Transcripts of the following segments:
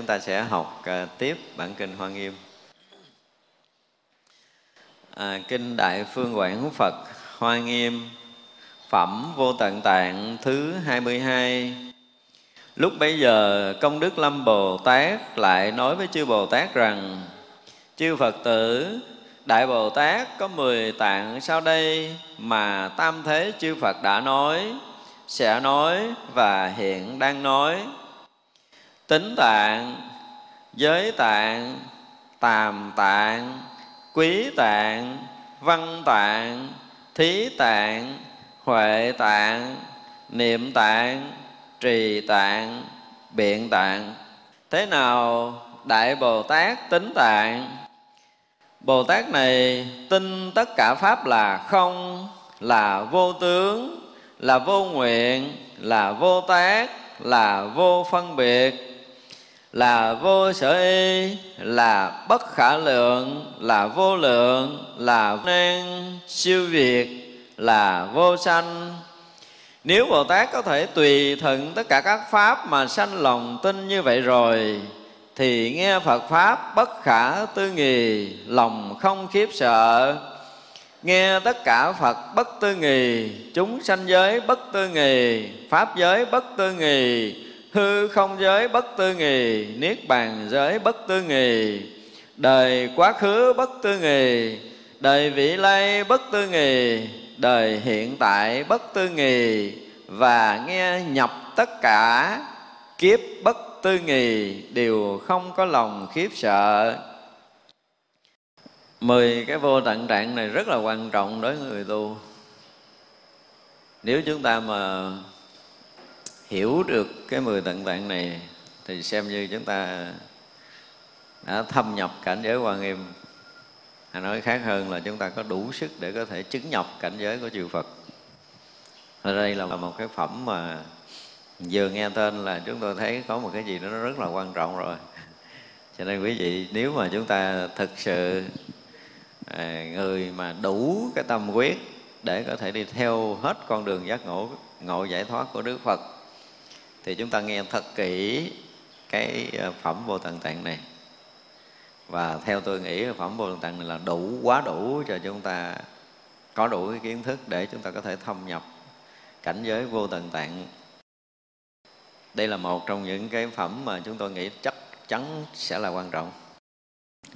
Chúng ta sẽ học à, tiếp bản kinh Hoa Nghiêm. à, kinh đại phương quảng phật hoa nghiêm phẩm vô tận tạng thứ 22 lúc bấy giờ công đức lâm bồ tát lại nói với chư bồ tát rằng chư phật tử đại bồ tát có 10 tạng sau đây mà tam thế chư phật đã nói sẽ nói và hiện đang nói tính tạng, giới tạng, tàm tạng, quý tạng, văn tạng, thí tạng, huệ tạng, niệm tạng, trì tạng, biện tạng. Thế nào, đại bồ tát tính tạng? Bồ tát này tin tất cả pháp là không, là vô tướng, là vô nguyện, là vô tác, là vô phân biệt là vô sở y, là bất khả lượng, là vô lượng, là năng siêu việt, là vô sanh. Nếu bồ tát có thể tùy thuận tất cả các pháp mà sanh lòng tin như vậy rồi, thì nghe phật pháp bất khả tư nghì lòng không khiếp sợ. Nghe tất cả phật bất tư nghì chúng sanh giới bất tư nghì pháp giới bất tư nghì hư không giới bất tư nghì, niết bàn giới bất tư nghì. Đời quá khứ bất tư nghì, đời vị lai bất tư nghì, đời hiện tại bất tư nghì. Và nghe nhập tất cả, kiếp bất tư nghì, đều không có lòng khiếp sợ. Mười cái vô tận trạng này rất là quan trọng đối với người tu. Nếu chúng ta mà hiểu được cái mười tận tạng này thì xem như chúng ta đã thâm nhập cảnh giới quan nghiêm. Hay nói khác hơn là chúng ta có đủ sức để có thể chứng nhập cảnh giới của chư Phật. Ở đây là một cái phẩm mà vừa nghe tên là chúng tôi thấy có một cái gì đó nó rất là quan trọng rồi. Cho nên quý vị nếu mà chúng ta thực sự à, người mà đủ cái tâm quyết để có thể đi theo hết con đường giác ngộ ngộ giải thoát của Đức Phật thì chúng ta nghe thật kỹ cái ờ, phẩm vô tận tạng này. Và theo tôi nghĩ phẩm vô tận tạng này là đủ, quá đủ cho chúng ta, có đủ cái kiến thức để chúng ta có thể thâm nhập cảnh giới vô tận tạng. Đây là một trong những cái phẩm mà chúng tôi nghĩ chắc chắn sẽ là quan trọng.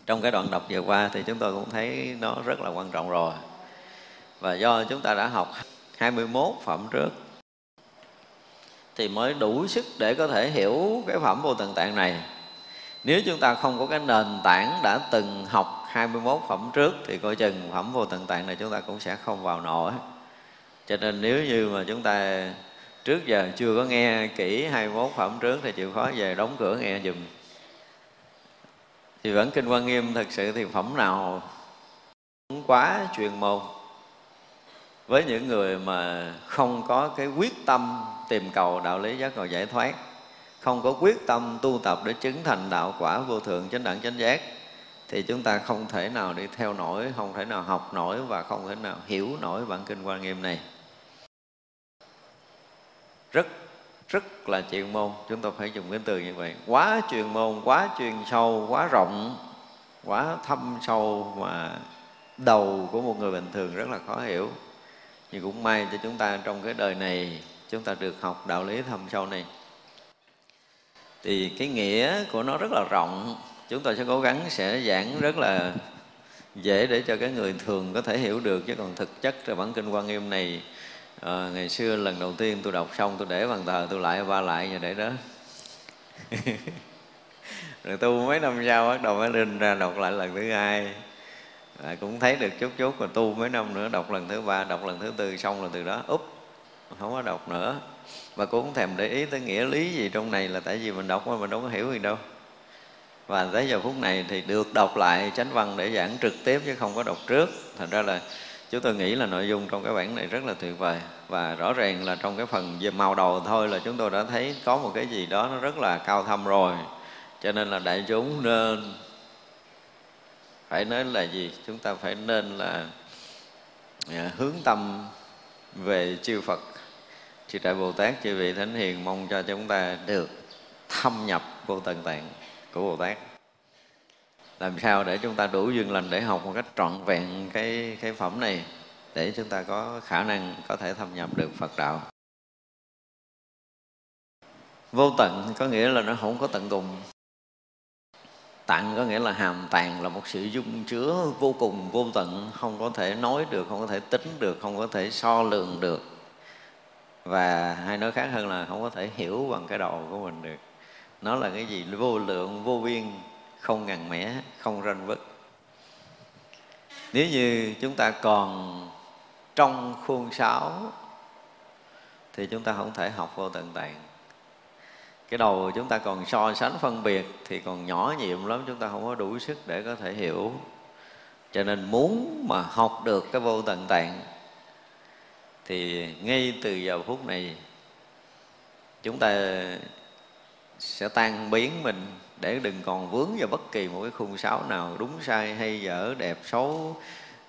Trong cái đoạn đọc vừa qua thì chúng tôi cũng thấy nó rất là quan trọng rồi. Và do chúng ta đã học 21 phẩm trước thì mới đủ sức để có thể hiểu cái phẩm vô tận tạng này. Nếu chúng ta không có cái nền tảng đã từng học 21 phẩm trước thì coi chừng phẩm vô tận tạng này chúng ta cũng sẽ không vào nổi. Cho nên nếu như mà chúng ta trước giờ chưa có nghe kỹ 21 phẩm trước thì chịu khó về đóng cửa nghe dùm thì vẫn kinh quan nghiêm thật sự thì phẩm nào cũng quá truyền môn với những người mà không có cái quyết tâm tìm cầu đạo lý giác ngộ giải thoát, không có quyết tâm tu tập để chứng thành đạo quả vô thượng chánh đẳng chánh giác, thì chúng ta không thể nào đi theo nổi, không thể nào học nổi và không thể nào hiểu nổi bản kinh quan nghiêm này. Rất rất là chuyên môn, chúng ta phải dùng cái từ như vậy. Quá chuyên môn, quá chuyên sâu, quá rộng, quá thâm sâu mà đầu của một người bình thường rất là khó hiểu thì cũng may cho chúng ta trong cái đời này chúng ta được học đạo lý thâm sâu này. Thì cái nghĩa của nó rất là rộng. Chúng ta sẽ cố gắng sẽ giảng rất là dễ để cho cái người thường có thể hiểu được. Chứ còn thực chất là bản kinh quan nghiêm này à, ngày xưa lần đầu tiên tôi đọc xong tôi để bàn thờ tôi lại ba lại và để đó. Rồi tu mấy năm sau bắt đầu mới lên ra đọc lại lần thứ hai à, cũng thấy được chút chút mà tu mấy năm nữa đọc lần thứ ba đọc lần thứ tư xong là từ đó úp không có đọc nữa. Mà cũng không thèm để ý tới nghĩa lý gì trong này là tại vì mình đọc mà mình đâu có hiểu gì đâu. Và tới giờ phút này thì được đọc lại chánh văn để giảng trực tiếp chứ không có đọc trước. Thành ra là chúng tôi nghĩ là nội dung trong cái bản này rất là tuyệt vời. Và rõ ràng là trong cái phần về màu đầu thôi là chúng tôi đã thấy có một cái gì đó nó rất là cao thâm rồi. Cho nên là đại chúng nên phải nói là gì? Chúng ta phải nên là à, hướng tâm về chư Phật. Chư Đại Bồ Tát, chư vị Thánh Hiền mong cho chúng ta được thâm nhập vô tận tạng của Bồ Tát. Làm sao để chúng ta đủ duyên lành để học một cách trọn vẹn cái cái phẩm này để chúng ta có khả năng có thể thâm nhập được Phật đạo? Vô tận có nghĩa là nó không có tận cùng tạng có nghĩa là hàm tàng là một sự dung chứa vô cùng, vô tận, không có thể nói được, không có thể tính được, không có thể so lường được. Và hay nói khác hơn là không có thể hiểu bằng cái đầu của mình được. Nó là cái gì? Vô lượng, vô biên, không ngàn mẻ, không ranh vứt nếu như chúng ta còn trong khuôn sáo, thì chúng ta không thể học vô tận tạng cái đầu chúng ta còn so sánh phân biệt thì còn nhỏ nhiệm lắm, chúng ta không có đủ sức để có thể hiểu. Cho nên muốn mà học được cái vô tận tạng, thì ngay từ giờ phút này, chúng ta sẽ tan biến mình để đừng còn vướng vào bất kỳ một cái khung sáo nào, đúng sai hay dở, đẹp, xấu,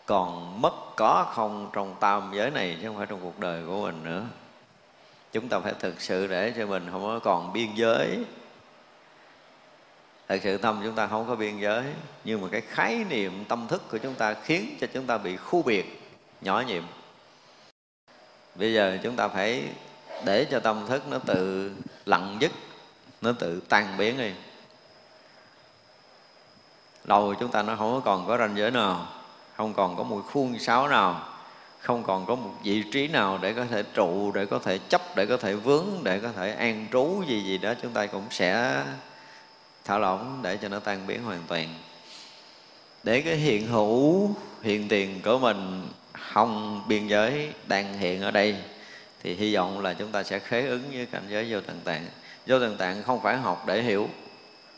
còn mất có không trong tam giới này chứ không phải trong cuộc đời của mình nữa chúng ta phải thực sự để cho mình không có còn biên giới. Thật sự tâm chúng ta không có biên giới, nhưng mà cái khái niệm tâm thức của chúng ta khiến cho chúng ta bị khu biệt, nhỏ nhiệm. Bây giờ chúng ta phải để cho tâm thức nó tự lặng dứt nó tự tan biến đi. Đầu chúng ta nó không có còn có ranh giới nào, không còn có một khuôn sáo nào không còn có một vị trí nào để có thể trụ, để có thể chấp, để có thể vướng, để có thể an trú gì gì đó. Chúng ta cũng sẽ thả lỏng để cho nó tan biến hoàn toàn. Để cái hiện hữu, hiện tiền của mình không biên giới đang hiện ở đây, thì hy vọng là chúng ta sẽ khế ứng với cảnh giới vô tận tạng. Vô tận tạng không phải học để hiểu,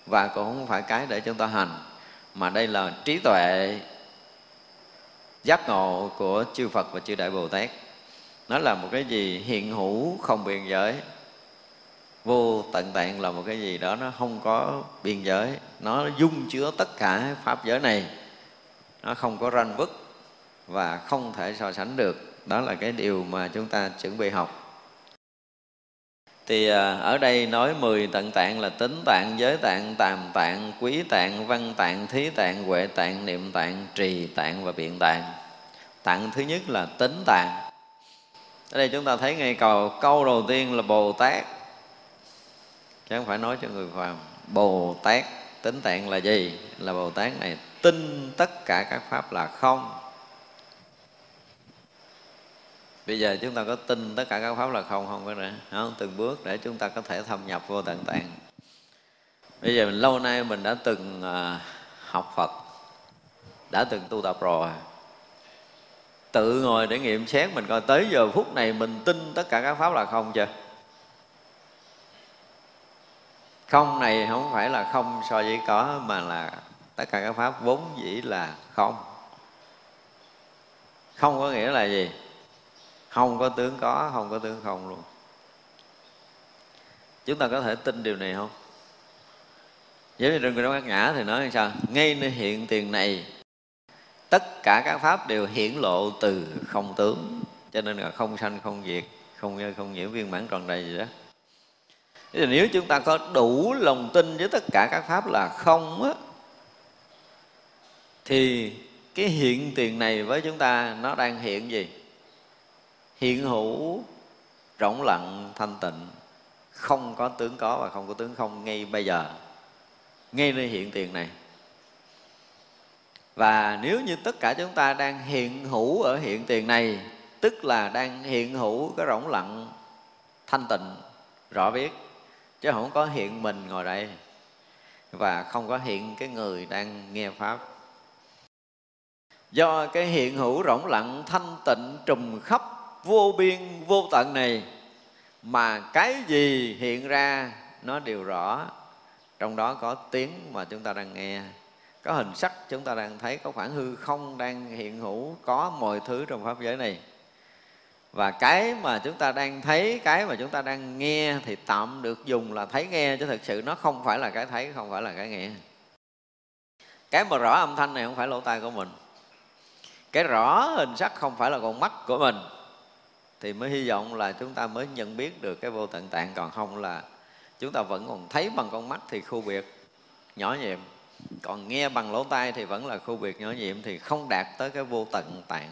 và cũng không phải cái để chúng ta hành, mà đây là trí tuệ giác ngộ của chư Phật và chư Đại Bồ Tát. Nó là một cái gì hiện hữu không biên giới. Vô tận tạng là một cái gì đó nó không có biên giới. Nó dung chứa tất cả pháp giới này. Nó không có ranh vứt và không thể so sánh được. Đó là cái điều mà chúng ta chuẩn bị học. Thì à, ở đây nói 10 tận tạng là tính tạng, giới tạng, tàm tạng, quý tạng, văn tạng, thí tạng, huệ tạng, niệm tạng, trì tạng và biện tạng. Tạng thứ nhất là tính tạng. Ở đây chúng ta thấy ngay cầu câu đầu tiên là Bồ Tát. Chứ không phải nói cho người phàm. Bồ Tát tính tạng là gì? Là Bồ Tát này tin tất cả các pháp là không bây giờ chúng ta có tin tất cả các pháp là không không có nữa không? từng bước để chúng ta có thể thâm nhập vô tận tạng bây giờ mình lâu nay mình đã từng uh, học phật đã từng tu tập rồi tự ngồi để nghiệm xét mình coi tới giờ phút này mình tin tất cả các pháp là không chưa? Không này không phải là không so với có, mà là tất cả các pháp vốn dĩ là không. Không có nghĩa là gì? Không có tướng có, không có tướng không luôn. Chúng ta có thể tin điều này không? Giống như trong người đó ngã thì nói sao? Ngay nơi hiện tiền này tất cả các pháp đều hiển lộ từ không tướng, cho nên là không sanh, không diệt, không không nhiễm viên mãn tròn đầy gì đó. Thế thì nếu chúng ta có đủ lòng tin với tất cả các pháp là không á, thì cái hiện tiền này với chúng ta nó đang hiện gì? Hiện hữu, rỗng lặng, thanh tịnh, không có tướng có và không có tướng không ngay bây giờ. Ngay nơi hiện tiền này và nếu như tất cả chúng ta đang hiện hữu ở hiện tiền này, tức là đang hiện hữu cái rỗng lặng thanh tịnh, rõ biết, chứ không có hiện mình ngồi đây và không có hiện cái người đang nghe pháp. Do cái hiện hữu rỗng lặng thanh tịnh trùm khắp vô biên vô tận này, mà cái gì hiện ra nó đều rõ, trong đó có tiếng mà chúng ta đang nghe có hình sắc, chúng ta đang thấy có khoảng hư không đang hiện hữu, có mọi thứ trong pháp giới này. Và cái mà chúng ta đang thấy, cái mà chúng ta đang nghe thì tạm được dùng là thấy nghe, chứ thực sự nó không phải là cái thấy, không phải là cái nghe. Cái mà rõ âm thanh này không phải lỗ tai của mình. Cái rõ hình sắc không phải là con mắt của mình. Thì mới hy vọng là chúng ta mới nhận biết được cái vô tận tạng, còn không là chúng ta vẫn còn thấy bằng con mắt thì khu biệt, nhỏ nhiệm còn nghe bằng lỗ tai thì vẫn là khu biệt nhỏ nhiệm, thì không đạt tới cái vô tận tạng.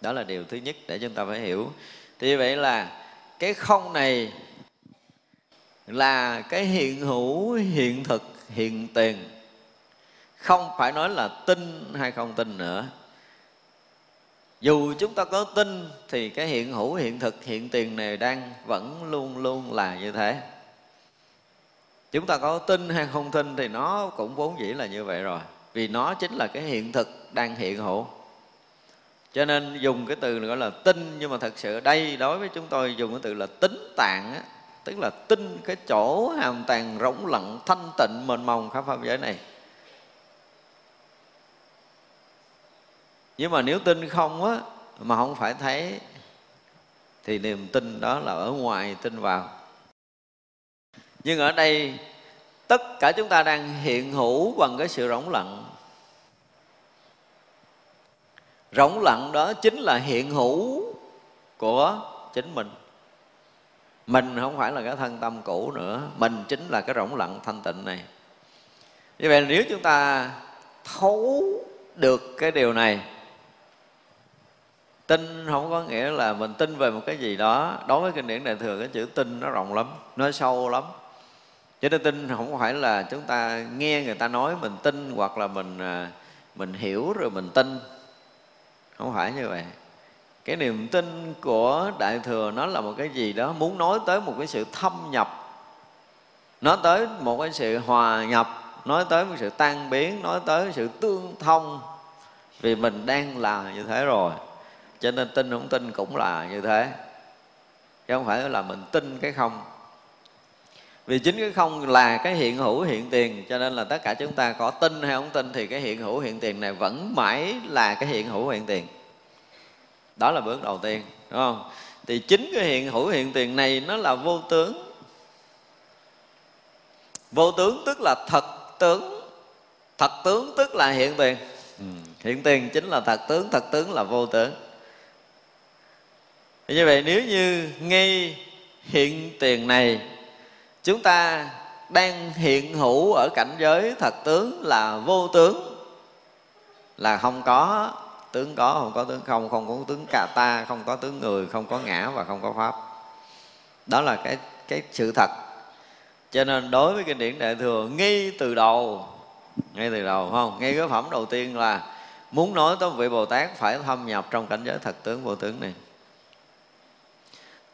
Đó là điều thứ nhất để chúng ta phải hiểu. Thì vậy là cái không này là cái hiện hữu, hiện thực, hiện tiền. Không phải nói là tin hay không tin nữa. Dù chúng ta có tin thì cái hiện hữu, hiện thực, hiện tiền này đang vẫn luôn luôn là như thế chúng ta có tin hay không tin thì nó cũng vốn dĩ là như vậy rồi. Vì nó chính là cái hiện thực đang hiện hữu. Cho nên dùng cái từ gọi là tin, nhưng mà thật sự đây đối với chúng tôi dùng cái từ là tính tạng á, tức là tin cái chỗ hàm tàng rỗng lặng, thanh tịnh mênh mông khắp pháp giới này. Nhưng mà nếu tin không á, mà không phải thấy, thì niềm tin đó là ở ngoài tin vào nhưng ở đây, tất cả chúng ta đang hiện hữu bằng cái sự rỗng lặng. Rỗng lặng đó chính là hiện hữu của chính mình. Mình không phải là cái thân tâm cũ nữa, mình chính là cái rỗng lặng thanh tịnh này. Như vậy nếu chúng ta thấu được cái điều này, tin không có nghĩa là mình tin về một cái gì đó. Đối với kinh điển đại thừa, cái chữ tin nó rộng lắm, nó sâu lắm cho nên tin không phải là chúng ta nghe người ta nói mình tin hoặc là mình à, mình hiểu rồi mình tin. Không phải như vậy. Cái niềm tin của đại thừa nó là một cái gì đó muốn nói tới một cái sự thâm nhập, nói tới một cái sự hòa nhập, nói tới một sự tan biến, nói tới sự tương thông. Vì mình đang là như thế rồi, cho nên tin không tin cũng là như thế. Chứ không phải là mình tin cái không vì chính cái không là cái hiện hữu, hiện tiền, cho nên là tất cả chúng ta có tin hay không tin thì cái hiện hữu, hiện tiền này vẫn mãi là cái hiện hữu, hiện tiền. Đó là bước đầu tiên, đúng không? Thì chính cái hiện hữu, hiện tiền này nó là vô tướng. Vô tướng tức là thật tướng. Thật tướng tức là hiện tiền. Ừ, hiện tiền chính là thật tướng thật tướng là vô tướng. Như vậy nếu như ngay hiện tiền này chúng ta đang hiện hữu ở cảnh giới thật tướng là vô tướng. Là không có tướng có, không có tướng không không có tướng cà ta, không có tướng người, không có ngã và không có pháp. Đó là cái cái sự thật. Cho nên đối với kinh điển đại thừa, ngay từ đầu, ngay từ đầu không? Ngay cái phẩm đầu tiên là muốn nói tới vị bồ tát phải thâm nhập trong cảnh giới thật tướng vô tướng này.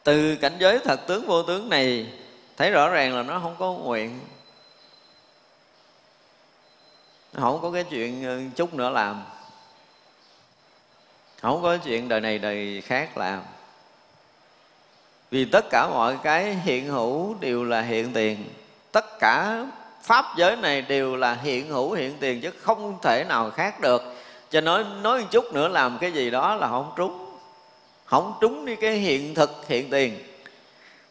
Từ cảnh giới thật tướng vô tướng này thấy rõ ràng là nó không có nguyện. Nó không có cái chuyện ờ, chút nữa làm. Không có chuyện đời này đời khác làm. Vì tất cả mọi cái hiện hữu đều là hiện tiền. Tất cả pháp giới này đều là hiện hữu, hiện tiền chứ không thể nào khác được. Cho nói nói một chút nữa làm cái gì đó là không trúng. Không trúng đi cái hiện thực, hiện tiền.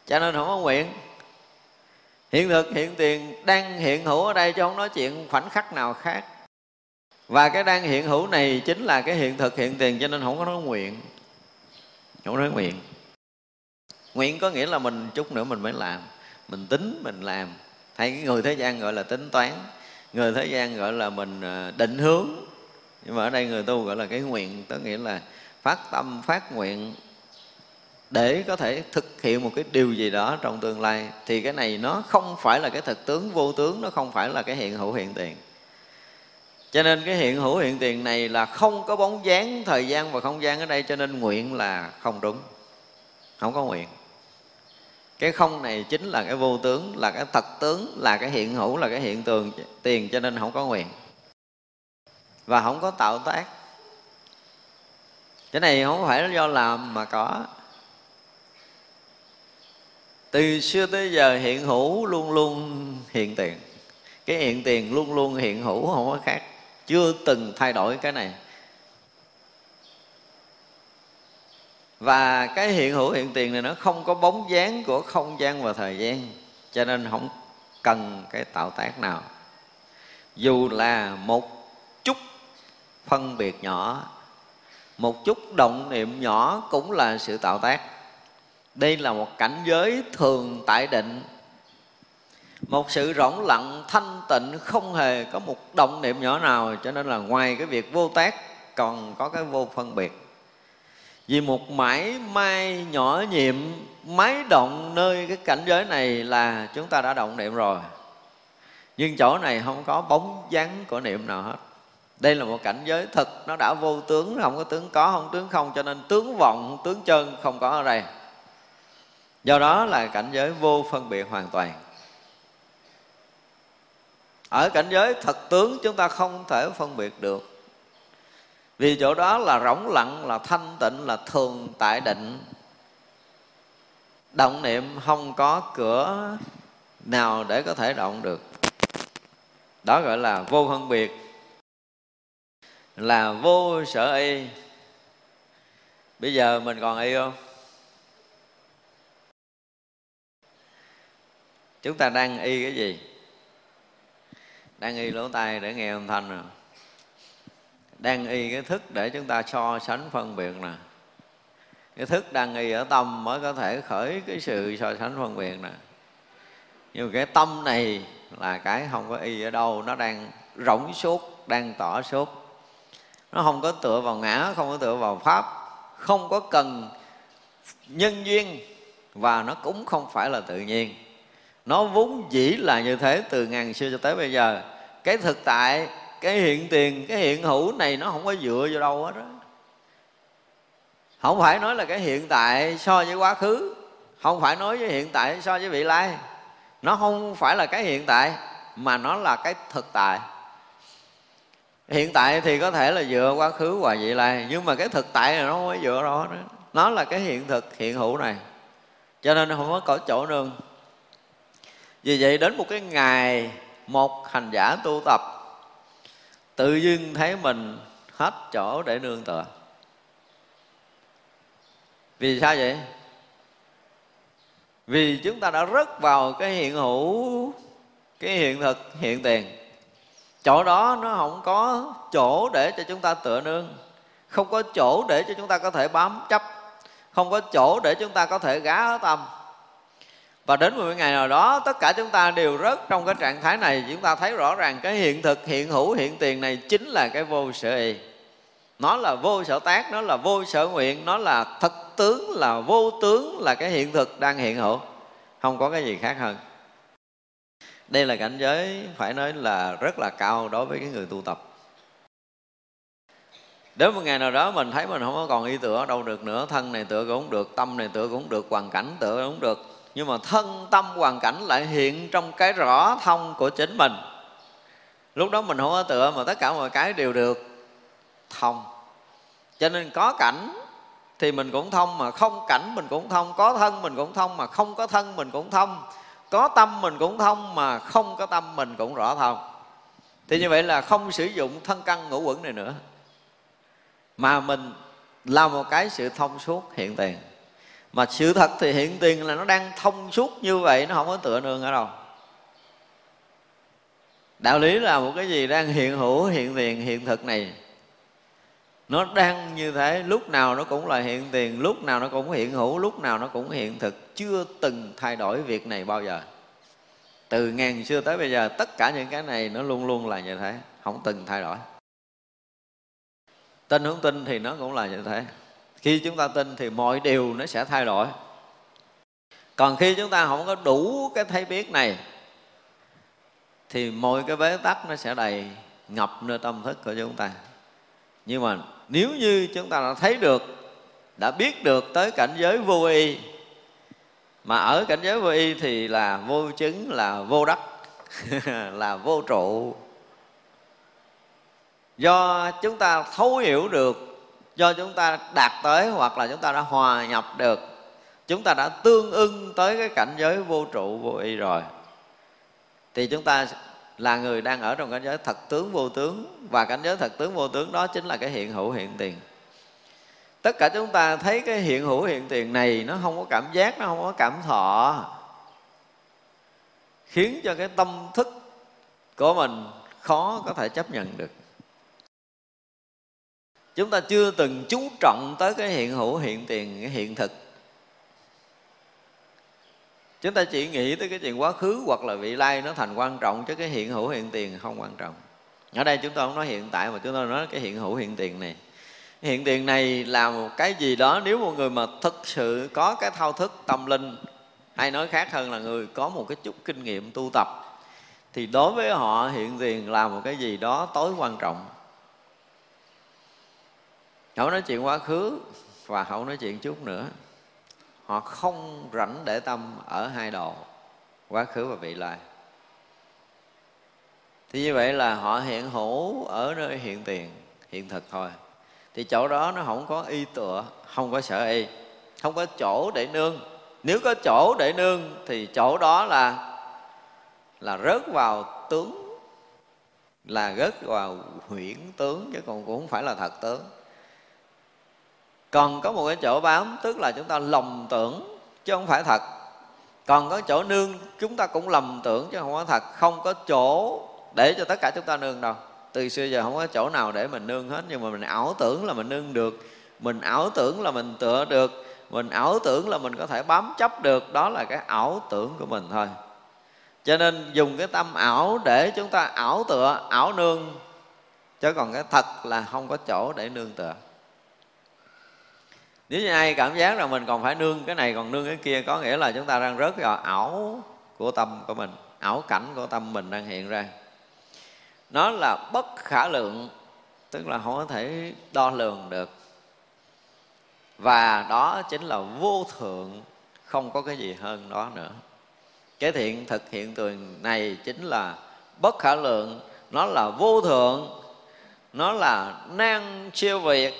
Cho nên không có nguyện hiện thực, hiện tiền, đang hiện hữu ở đây chứ không nói chuyện khoảnh khắc nào khác. Và cái đang hiện hữu này chính là cái hiện thực, hiện tiền cho nên không có nói nguyện. Không nói nguyện. Nguyện có nghĩa là mình chút nữa mình mới làm. Mình tính, mình làm. Hay cái người thế gian gọi là tính toán. Người thế gian gọi là mình ờ, định hướng. Nhưng mà ở đây người tu gọi là cái nguyện có nghĩa là phát tâm, phát nguyện để có thể thực hiện một cái điều gì đó trong tương lai, thì cái này nó không phải là cái thực tướng vô tướng, nó không phải là cái hiện hữu hiện tiền. Cho nên cái hiện hữu hiện tiền này là không có bóng dáng thời gian và không gian ở đây, cho nên nguyện là không đúng, không có nguyện. Cái không này chính là cái vô tướng, là cái thật tướng, là cái hiện hữu, là cái hiện tượng tiền, cho nên không có nguyện. Và không có tạo tác. Cái này không phải do làm mà có từ xưa tới giờ hiện hữu luôn luôn hiện tiền. Cái hiện tiền luôn luôn hiện hữu không có khác. Chưa từng thay đổi cái này. Và cái hiện hữu hiện tiền này nó không có bóng dáng của không gian và thời gian. Cho nên không cần cái tạo tác nào. Dù là một chút phân biệt nhỏ, một chút động niệm nhỏ cũng là sự tạo tác đây là một cảnh giới thường tại định. Một sự rỗng lặng, thanh tịnh, không hề có một động niệm nhỏ nào, cho nên là ngoài cái việc vô tác còn có cái vô phân biệt. Vì một mãi may nhỏ nhiệm máy động nơi cái cảnh giới này là chúng ta đã động niệm rồi. Nhưng chỗ này không có bóng dáng của niệm nào hết. Đây là một cảnh giới thực nó đã vô tướng, không có tướng có, không tướng không, cho nên tướng vọng, tướng chân không có ở đây do đó là cảnh giới vô phân biệt hoàn toàn. Ở cảnh giới thật tướng chúng ta không thể phân biệt được. Vì chỗ đó là rỗng lặng, là thanh tịnh, là thường tại định. Động niệm không có cửa nào để có thể động được. Đó gọi là vô phân biệt. Là vô sở y. Bây giờ mình còn y không? Chúng ta đang y cái gì? Đang y lỗ tai để nghe âm thanh nè. Đang y cái thức để chúng ta so sánh phân biệt nè. Cái thức đang y ở tâm mới có thể khởi cái sự so sánh phân biệt nè. Nhưng cái tâm này là cái không có y ở đâu, nó đang rỗng suốt, đang tỏ suốt. Nó không có tựa vào ngã, không có tựa vào pháp, không có cần nhân duyên, và nó cũng không phải là tự nhiên nó vốn dĩ là như thế từ ngàn xưa cho tới bây giờ. Cái thực tại, cái hiện tiền, cái hiện hữu này nó không có dựa vào đâu hết đó không phải nói là cái hiện tại so với quá khứ, không phải nói với hiện tại so với vị lai. Nó không phải là cái hiện tại, mà nó là cái thực tại. Hiện tại thì có thể là dựa quá khứ và vị lai, nhưng mà cái thực tại này nó không có dựa đó nó là cái hiện thực, hiện hữu này. Cho nên nó không có có chỗ nương vì vậy đến một cái ngày một hành giả tu tập, tự dưng thấy mình hết chỗ để nương tựa. Vì sao vậy? Vì chúng ta đã rớt vào cái hiện hữu, cái hiện thực, hiện tiền. Chỗ đó nó không có chỗ để cho chúng ta tựa nương. Không có chỗ để cho chúng ta có thể bám chấp. Không có chỗ để chúng ta có thể gá ở tâm và đến một ngày nào đó, tất cả chúng ta đều rớt trong cái trạng thái này. Chúng ta thấy rõ ràng cái hiện thực, hiện hữu, hiện tiền này chính là cái vô sở y. Nó là vô sở tác, nó là vô sở nguyện, nó là thật tướng, là vô tướng, là cái hiện thực đang hiện hữu. Không có cái gì khác hơn. Đây là cảnh giới phải nói là rất là cao đối với cái người tu tập. Đến một ngày nào đó mình thấy mình không có còn y tựa đâu được nữa, thân này tựa cũng không được, tâm này tựa cũng không được, hoàn cảnh tựa cũng không được nhưng mà thân tâm hoàn cảnh lại hiện trong cái rõ thông của chính mình. Lúc đó mình không có tựa mà tất cả mọi cái đều được thông. Cho nên có cảnh thì mình cũng thông, mà không cảnh mình cũng thông. Có thân mình cũng thông, mà không có thân mình cũng thông. Có tâm mình cũng thông, mà không có tâm mình cũng rõ thông. Thì như vậy là không sử dụng thân căn ngũ quẩn này nữa. Mà mình là một cái sự thông suốt hiện tiền mà sự thật thì hiện tiền là nó đang thông suốt như vậy, nó không có tựa nương ở đâu. Đạo lý là một cái gì đang hiện hữu, hiện tiền, hiện thực này. Nó đang như thế, lúc nào nó cũng là hiện tiền, lúc nào nó cũng hiện hữu, lúc nào nó cũng hiện thực. Chưa từng thay đổi việc này bao giờ. Từ ngàn xưa tới bây giờ, tất cả những cái này nó luôn luôn là như thế, không từng thay đổi. Tin không tin thì nó cũng là như thế khi chúng ta tin thì mọi điều nó sẽ thay đổi. Còn khi chúng ta không có đủ cái thấy biết này, thì mọi cái bế tắc nó sẽ đầy ngập nơi tâm thức của chúng ta. Nhưng mà nếu như chúng ta đã thấy được, đã biết được tới cảnh giới vô y, mà ở cảnh giới vô y thì là vô chứng, là vô đắc, là vô trụ. Do chúng ta thấu hiểu được do chúng ta đạt tới hoặc là chúng ta đã hòa nhập được, chúng ta đã tương ưng tới cái cảnh giới vô trụ vô y rồi, thì chúng ta là người đang ở trong cảnh giới thật tướng vô tướng, và cảnh giới thật tướng vô tướng đó chính là cái hiện hữu hiện tiền. Tất cả chúng ta thấy cái hiện hữu hiện tiền này, nó không có cảm giác, nó không có cảm thọ, khiến cho cái tâm thức của mình khó có thể chấp nhận được chúng ta chưa từng chú trọng tới cái hiện hữu, hiện tiền, cái hiện thực. Chúng ta chỉ nghĩ tới cái chuyện quá khứ hoặc là vị lai nó thành quan trọng, chứ cái hiện hữu, hiện tiền không quan trọng. Ở đây chúng ta không nói hiện tại mà chúng ta nói cái hiện hữu, hiện tiền này. Hiện tiền này là một cái gì đó, nếu một người mà thực sự có cái thao thức tâm linh, hay nói khác hơn là người có một cái chút kinh nghiệm tu tập, thì đối với họ hiện tiền là một cái gì đó tối quan trọng không nói chuyện quá khứ và không nói chuyện chút nữa. Họ không rảnh để tâm ở hai đồ, quá khứ và vị lai. Thì như vậy là họ hiện hữu ở nơi hiện tiền, hiện thực thôi. Thì chỗ đó nó không có y tựa, không có sở y, không có chỗ để nương. Nếu có chỗ để nương thì chỗ đó là là rớt vào tướng, là rớt vào huyễn tướng chứ còn cũng không phải là thật tướng còn có một cái chỗ bám tức là chúng ta lầm tưởng chứ không phải thật. Còn có chỗ nương, chúng ta cũng lầm tưởng chứ không có thật. Không có chỗ để cho tất cả chúng ta nương đâu. Từ xưa giờ không có chỗ nào để mình nương hết, nhưng mà mình ảo tưởng là mình nương được. Mình ảo tưởng là mình tựa được. Mình ảo tưởng là mình có thể bám chấp được. Đó là cái ảo tưởng của mình thôi. Cho nên dùng cái tâm ảo để chúng ta ảo tựa, ảo nương. Chứ còn cái thật là không có chỗ để nương tựa nếu như ai cảm giác rằng mình còn phải nương cái này, còn nương cái kia, có nghĩa là chúng ta đang rớt vào ảo của tâm của mình, ảo cảnh của tâm mình đang hiện ra. Nó là bất khả lượng, tức là không có thể đo lường được. Và đó chính là vô thượng, không có cái gì hơn đó nữa. Cái thiện thực hiện tường này chính là bất khả lượng, nó là vô thượng, nó là nan siêu việt,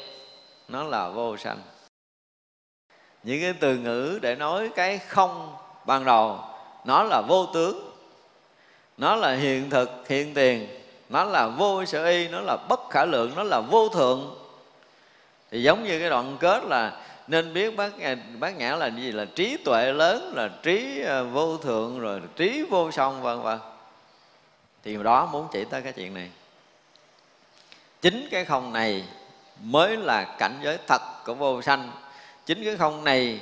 nó là vô sanh những cái từ ngữ để nói cái không ban đầu, nó là vô tướng, nó là hiện thực, hiện tiền, nó là vô sở y, nó là bất khả lượng, nó là vô thượng. Thì giống như cái đoạn kết là nên biết bác bác nhã là gì? Là trí tuệ lớn, là trí ờ, vô thượng, rồi trí vô song, vân vân. Thì đó muốn chỉ tới cái chuyện này. Chính cái không này mới là cảnh giới thật của vô sanh chính cái không này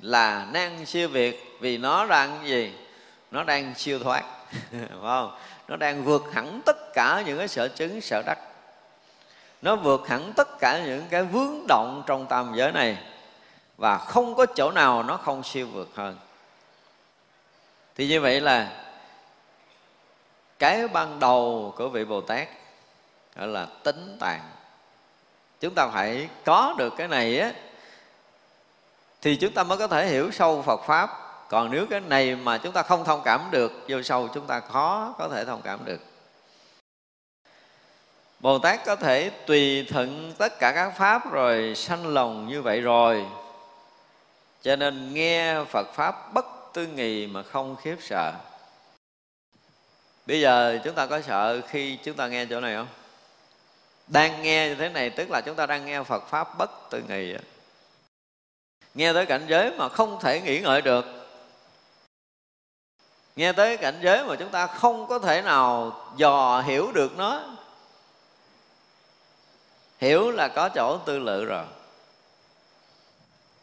là năng siêu việt vì nó đang gì? Nó đang siêu thoát, phải không? Nó đang vượt hẳn tất cả những cái sở chứng, sở đắc. Nó vượt hẳn tất cả những cái vướng động trong tam giới này và không có chỗ nào nó không siêu vượt hơn. Thì như vậy là cái ban đầu của vị bồ tát gọi là tính tàn chúng ta phải có được cái này á thì chúng ta mới có thể hiểu sâu phật pháp. Còn nếu cái này mà chúng ta không thông cảm được, vô sâu chúng ta khó có thể thông cảm được. Bồ tát có thể tùy thuận tất cả các pháp rồi sanh lòng như vậy rồi. Cho nên nghe phật pháp bất tư nghì mà không khiếp sợ. Bây giờ chúng ta có sợ khi chúng ta nghe chỗ này không? Đang nghe như thế này, tức là chúng ta đang nghe phật pháp bất tư nghì nghe tới cảnh giới mà không thể nghĩ ngợi được. Nghe tới cảnh giới mà chúng ta không có thể nào dò hiểu được nó. Hiểu là có chỗ tư lự rồi.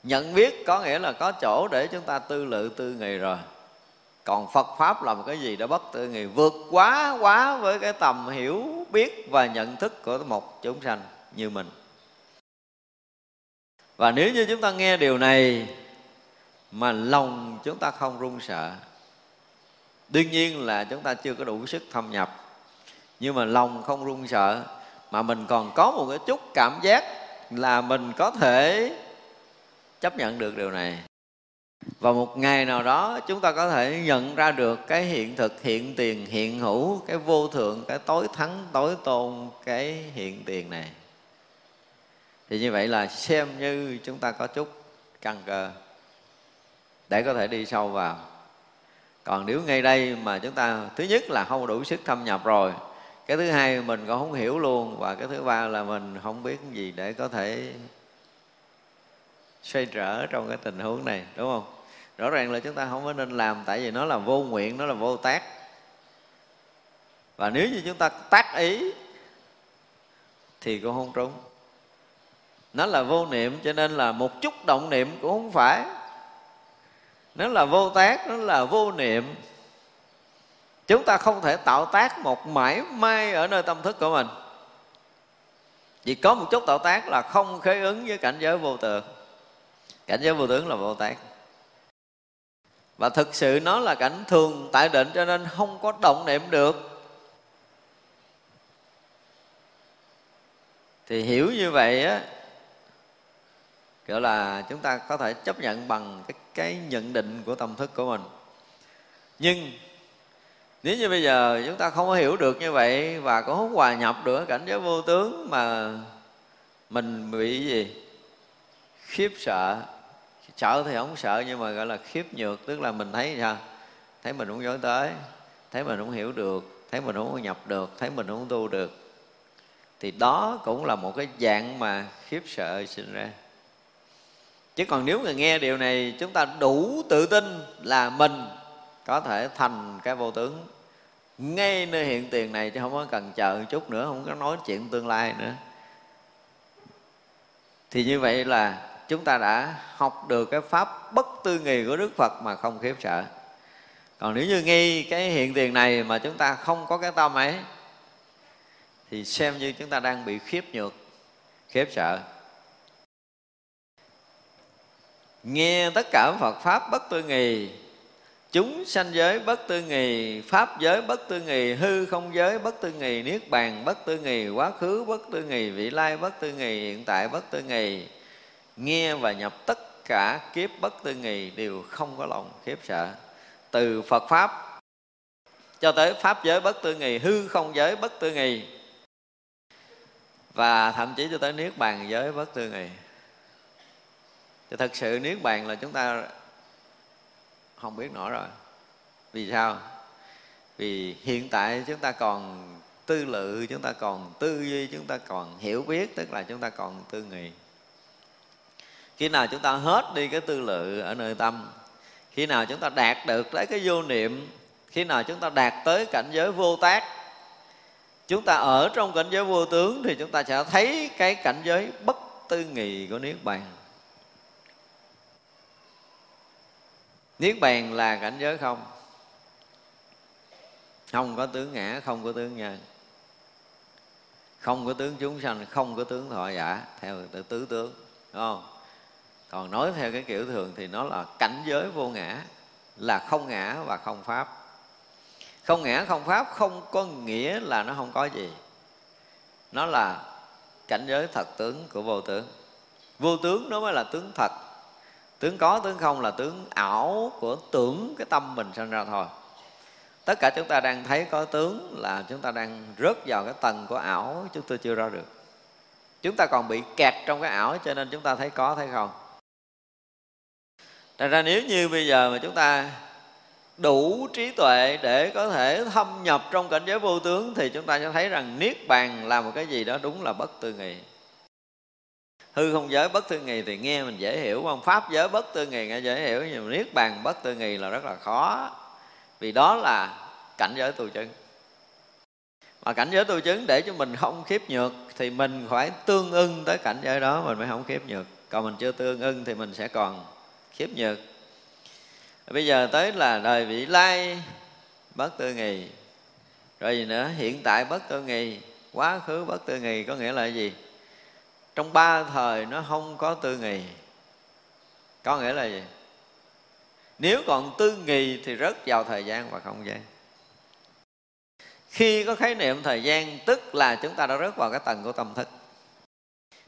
Nhận biết có nghĩa là có chỗ để chúng ta tư lự tư nghị rồi. Còn phật pháp là một cái gì đó bất tư nghị vượt quá quá với cái tầm hiểu biết và nhận thức của một chúng sanh như mình và nếu như chúng ta nghe điều này, mà lòng chúng ta không run sợ, đương nhiên là chúng ta chưa có đủ sức thâm nhập. Nhưng mà lòng không run sợ, mà mình còn có một cái chút cảm giác là mình có thể chấp nhận được điều này. Và một ngày nào đó, chúng ta có thể nhận ra được cái hiện thực, hiện tiền, hiện hữu, cái vô thượng, cái tối thắng, tối tôn, cái hiện tiền này thì như vậy là xem như chúng ta có chút căn cơ để có thể đi sâu vào. Còn nếu ngay đây mà chúng ta, thứ nhất là không đủ sức thâm nhập rồi, cái thứ hai mình còn không hiểu luôn, và cái thứ ba là mình không biết gì để có thể xoay trở trong cái tình huống này, đúng không? Rõ ràng là chúng ta không có nên làm, tại vì nó là vô nguyện, nó là vô tác. Và nếu như chúng ta tác ý thì cũng không trúng nó là vô niệm, cho nên là một chút động niệm cũng không phải. Nó là vô tác, nó là vô niệm. Chúng ta không thể tạo tác một mãi may ở nơi tâm thức của mình. Chỉ có một chút tạo tác là không khế ứng với cảnh giới vô tượng. Cảnh giới vô tướng là vô tác. Và thực sự nó là cảnh thường tại định, cho nên không có động niệm được. Thì hiểu như vậy á gọi là chúng ta có thể chấp nhận bằng cái, cái nhận định của tâm thức của mình. Nhưng nếu như bây giờ chúng ta không có hiểu được như vậy và có hòa nhập được cảnh giới vô tướng mà mình bị gì? Khiếp sợ. Sợ thì không sợ nhưng mà gọi là khiếp nhược tức là mình thấy sao? Thấy mình không dối tới thấy mình không hiểu được thấy mình không nhập được thấy mình không tu được. Thì đó cũng là một cái dạng mà khiếp sợ sinh ra chứ còn nếu người nghe điều này, chúng ta đủ tự tin là mình có thể thành cái vô tướng. Ngay nơi hiện tiền này chứ không có cần chờ một chút nữa, không có nói chuyện tương lai nữa. Thì như vậy là chúng ta đã học được cái pháp bất tư nghì của đức phật mà không khiếp sợ. Còn nếu như ngay cái hiện tiền này mà chúng ta không có cái tâm ấy, thì xem như chúng ta đang bị khiếp nhược, khiếp sợ. Nghe tất cả phật pháp bất tư nghì chúng sanh giới bất tư nghì pháp giới bất tư nghì hư không giới bất tư nghì niết bàn bất tư nghì quá khứ bất tư nghì vị lai bất tư nghì hiện tại bất tư nghì nghe và nhập tất cả kiếp bất tư nghì đều không có lòng khiếp sợ từ phật pháp cho tới pháp giới bất tư nghì hư không giới bất tư nghì và thậm chí cho tới niết bàn giới bất tư nghì thì thật sự niết bàn là chúng ta không biết nổi rồi vì sao vì hiện tại chúng ta còn tư lự chúng ta còn tư duy chúng ta còn hiểu biết tức là chúng ta còn tư nghị khi nào chúng ta hết đi cái tư lự ở nơi tâm khi nào chúng ta đạt được lấy cái vô niệm khi nào chúng ta đạt tới cảnh giới vô tác chúng ta ở trong cảnh giới vô tướng thì chúng ta sẽ thấy cái cảnh giới bất tư nghị của niết bàn niết bàn là cảnh giới không? Không có tướng ngã, không có tướng nhân. Không có tướng chúng sanh, không có tướng thọ giả, theo tứ tướng, đúng không? Còn nói theo cái kiểu thường thì nó là cảnh giới vô ngã, là không ngã và không pháp. Không ngã, không pháp không có nghĩa là nó không có gì. Nó là cảnh giới thật tướng của vô tướng. Vô tướng nó mới là tướng thật tướng có, tướng không là tướng ảo của tưởng cái tâm mình sinh ra thôi. Tất cả chúng ta đang thấy có tướng là chúng ta đang rớt vào cái tầng của ảo chúng tôi chưa ra được. Chúng ta còn bị kẹt trong cái ảo cho nên chúng ta thấy có, thấy không? Thật ra nếu như bây giờ mà chúng ta đủ trí tuệ để có thể thâm nhập trong cảnh giới vô tướng thì chúng ta sẽ thấy rằng niết bàn là một cái gì đó đúng là bất tư nghị hư không giới bất tư nghì thì nghe mình dễ hiểu không pháp giới bất tư nghì nghe dễ hiểu, nhưng mà niết bàn bất tư nghì là rất là khó. Vì đó là cảnh giới tu chứng. Mà cảnh giới tu chứng để cho mình không khiếp nhược thì mình phải tương ưng tới cảnh giới đó, mình mới không khiếp nhược. Còn mình chưa tương ưng thì mình sẽ còn khiếp nhược. Bây giờ tới là đời vị lai bất tư nghì. Rồi gì nữa? Hiện tại bất tư nghì, quá khứ bất tư nghì có nghĩa là gì? Trong ba thời nó không có tư nghì. Có nghĩa là gì? Nếu còn tư nghì thì rớt vào thời gian và không gian. Khi có khái niệm thời gian, tức là chúng ta đã rớt vào cái tầng của tâm thức.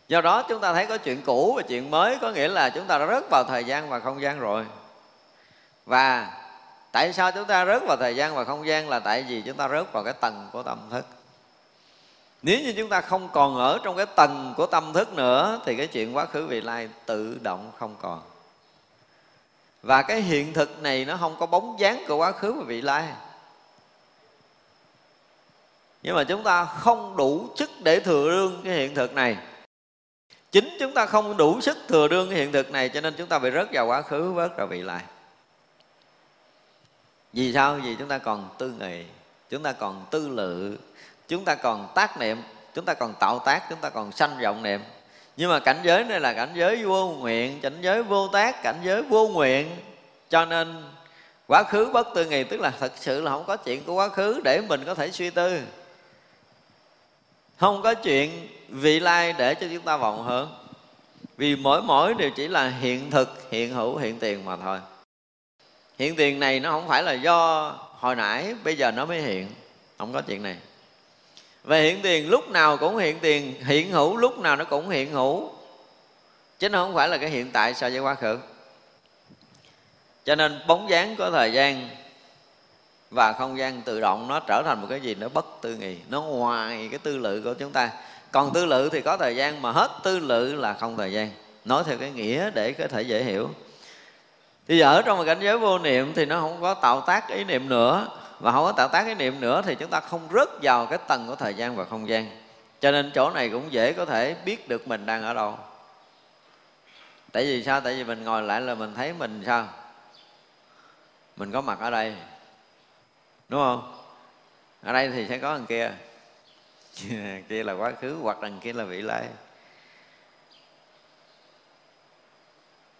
Do đó chúng ta thấy có chuyện cũ và chuyện mới, có nghĩa là chúng ta đã rớt vào thời gian và không gian rồi. Và tại sao chúng ta rớt vào thời gian và không gian là tại vì chúng ta rớt vào cái tầng của tâm thức? Nếu như chúng ta không còn ở trong cái tầng của tâm thức nữa, thì cái chuyện quá khứ vị lai tự động không còn. Và cái hiện thực này nó không có bóng dáng của quá khứ và vị lai. Nhưng mà chúng ta không đủ sức để thừa đương cái hiện thực này. Chính chúng ta không đủ sức thừa đương cái hiện thực này, cho nên chúng ta bị rớt vào quá khứ rớt vào vị lai. Vì sao? Vì chúng ta còn tư nghị, chúng ta còn tư lự chúng ta còn tác niệm, chúng ta còn tạo tác, chúng ta còn sanh vọng niệm. Nhưng mà cảnh giới này là cảnh giới vô nguyện, cảnh giới vô tác, cảnh giới vô nguyện. Cho nên, quá khứ bất tư nghì tức là thật sự là không có chuyện của quá khứ để mình có thể suy tư. Không có chuyện vị lai để cho chúng ta vọng hướng vì mỗi mỗi đều chỉ là hiện thực, hiện hữu, hiện tiền mà thôi. Hiện tiền này nó không phải là do hồi nãy, bây giờ nó mới hiện. Không có chuyện này và hiện tiền, lúc nào cũng hiện tiền. Hiện hữu, lúc nào nó cũng hiện hữu. Chứ nó không phải là cái hiện tại so với quá khứ. Cho nên bóng dáng của thời gian và không gian tự động nó trở thành một cái gì nó bất tư nghị. Nó ngoài cái tư lự của chúng ta. Còn tư lự thì có thời gian, mà hết tư lự là không thời gian. Nói theo cái nghĩa để có thể dễ hiểu. Thì ở trong một cảnh giới vô niệm thì nó không có tạo tác ý niệm nữa và không có tạo tác cái niệm nữa thì chúng ta không rớt vào cái tầng của thời gian và không gian. Cho nên chỗ này cũng dễ có thể biết được mình đang ở đâu. Tại vì sao? Tại vì mình ngồi lại là mình thấy mình sao? Mình có mặt ở đây. Đúng không? Ở đây thì sẽ có thằng kia. Kia là quá khứ, hoặc đằng kia là vị lai.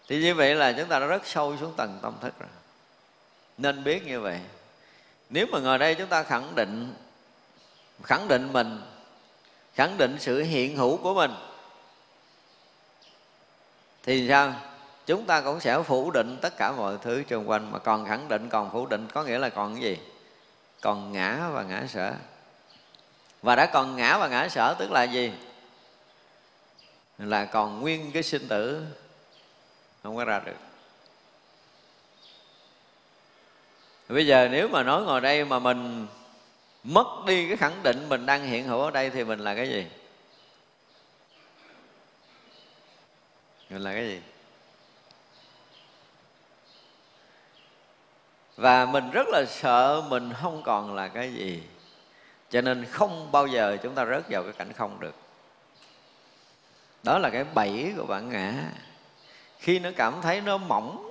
Thì như vậy là chúng ta đã rất sâu xuống tầng tâm thức rồi. Nên biết như vậy nếu mà ngồi đây chúng ta khẳng định khẳng định mình, khẳng định sự hiện hữu của mình, thì sao? Chúng ta cũng sẽ phủ định tất cả mọi thứ xung quanh, mà còn khẳng định, còn phủ định có nghĩa là còn cái gì? Còn ngã và ngã sở. Và đã còn ngã và ngã sở tức là gì? Là còn nguyên cái sinh tử không có ra được. Bây giờ nếu mà nói ngồi đây mà mình mất đi cái khẳng định mình đang hiện hữu ở đây thì mình là cái gì? Mình là cái gì? Và mình rất là sợ mình không còn là cái gì. Cho nên không bao giờ chúng ta rớt vào cái cảnh không được. Đó là cái bẫy của bản ngã. Khi nó cảm thấy nó mỏng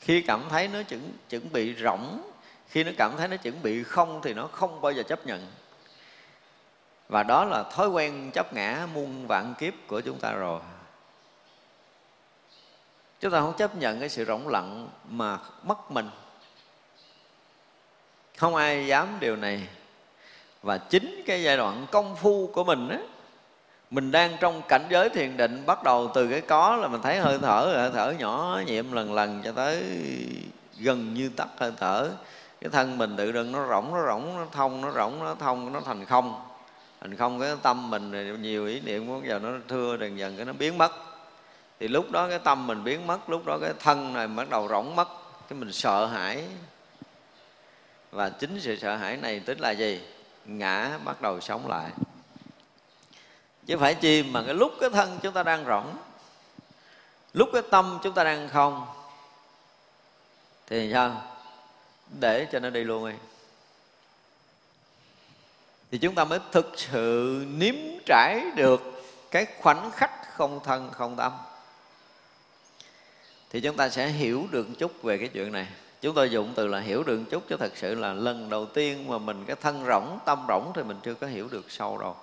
khi cảm thấy nó chuẩn, chuẩn bị rỗng khi nó cảm thấy nó chuẩn bị không thì nó không bao giờ chấp nhận. Và đó là thói quen chấp ngã muôn vạn kiếp của chúng ta rồi. Chúng ta không chấp nhận cái sự rỗng lặng mà mất mình. Không ai dám điều này. Và chính cái giai đoạn công phu của mình ấy, mình đang trong cảnh giới thiền định, bắt đầu từ cái có là mình thấy hơi thở hơi thở nhỏ nhiệm lần lần cho tới gần như tắt hơi thở. Cái thân mình tự đừng nó rỗng nó rỗng, nó thông, nó rỗng, nó thông, nó thành không. Thành không cái tâm mình nhiều ý niệm của giờ nó thưa dần dần cái nó biến mất. Thì lúc đó cái tâm mình biến mất, lúc đó cái thân này bắt đầu rỗng mất, cái mình sợ hãi. Và chính sự sợ hãi này tính là gì? Ngã bắt đầu sống lại chứ phải chi mà cái lúc cái thân chúng ta đang rỗng, lúc cái tâm chúng ta đang không, thì sao? Để cho nó đi luôn đi. Thì chúng ta mới thực sự nếm trải được cái khoảnh khắc không thân, không tâm. Thì chúng ta sẽ hiểu được chút về cái chuyện này. Chúng tôi dùng từ là hiểu được chút chứ thật sự là lần đầu tiên mà mình cái thân rỗng, tâm rỗng thì mình chưa có hiểu được sâu đâu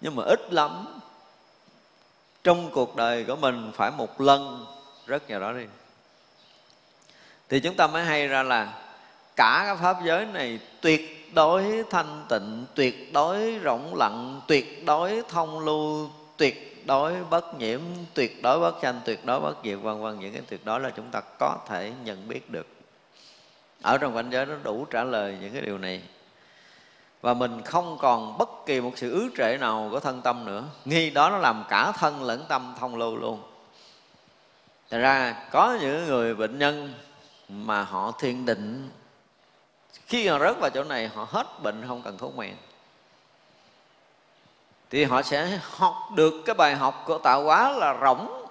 nhưng mà ít lắm. Trong cuộc đời của mình phải một lần rất vào đó đi. Thì chúng ta mới hay ra là cả cái pháp giới này tuyệt đối thanh tịnh, tuyệt đối rộng lặng, tuyệt đối thông lưu, tuyệt đối bất nhiễm, tuyệt đối bất sanh tuyệt đối bất diệt, vân vân. Những cái tuyệt đối là chúng ta có thể nhận biết được. Ở trong cảnh giới nó đủ trả lời những cái điều này và mình không còn bất kỳ một sự ứ trệ nào của thân tâm nữa. Nghi đó nó làm cả thân lẫn tâm thông lưu luôn. Thật ra, có những người bệnh nhân mà họ thiền định, khi họ rớt vào chỗ này, họ hết bệnh không cần thuốc men. Thì họ sẽ học được cái bài học của tạo hóa là rỗng,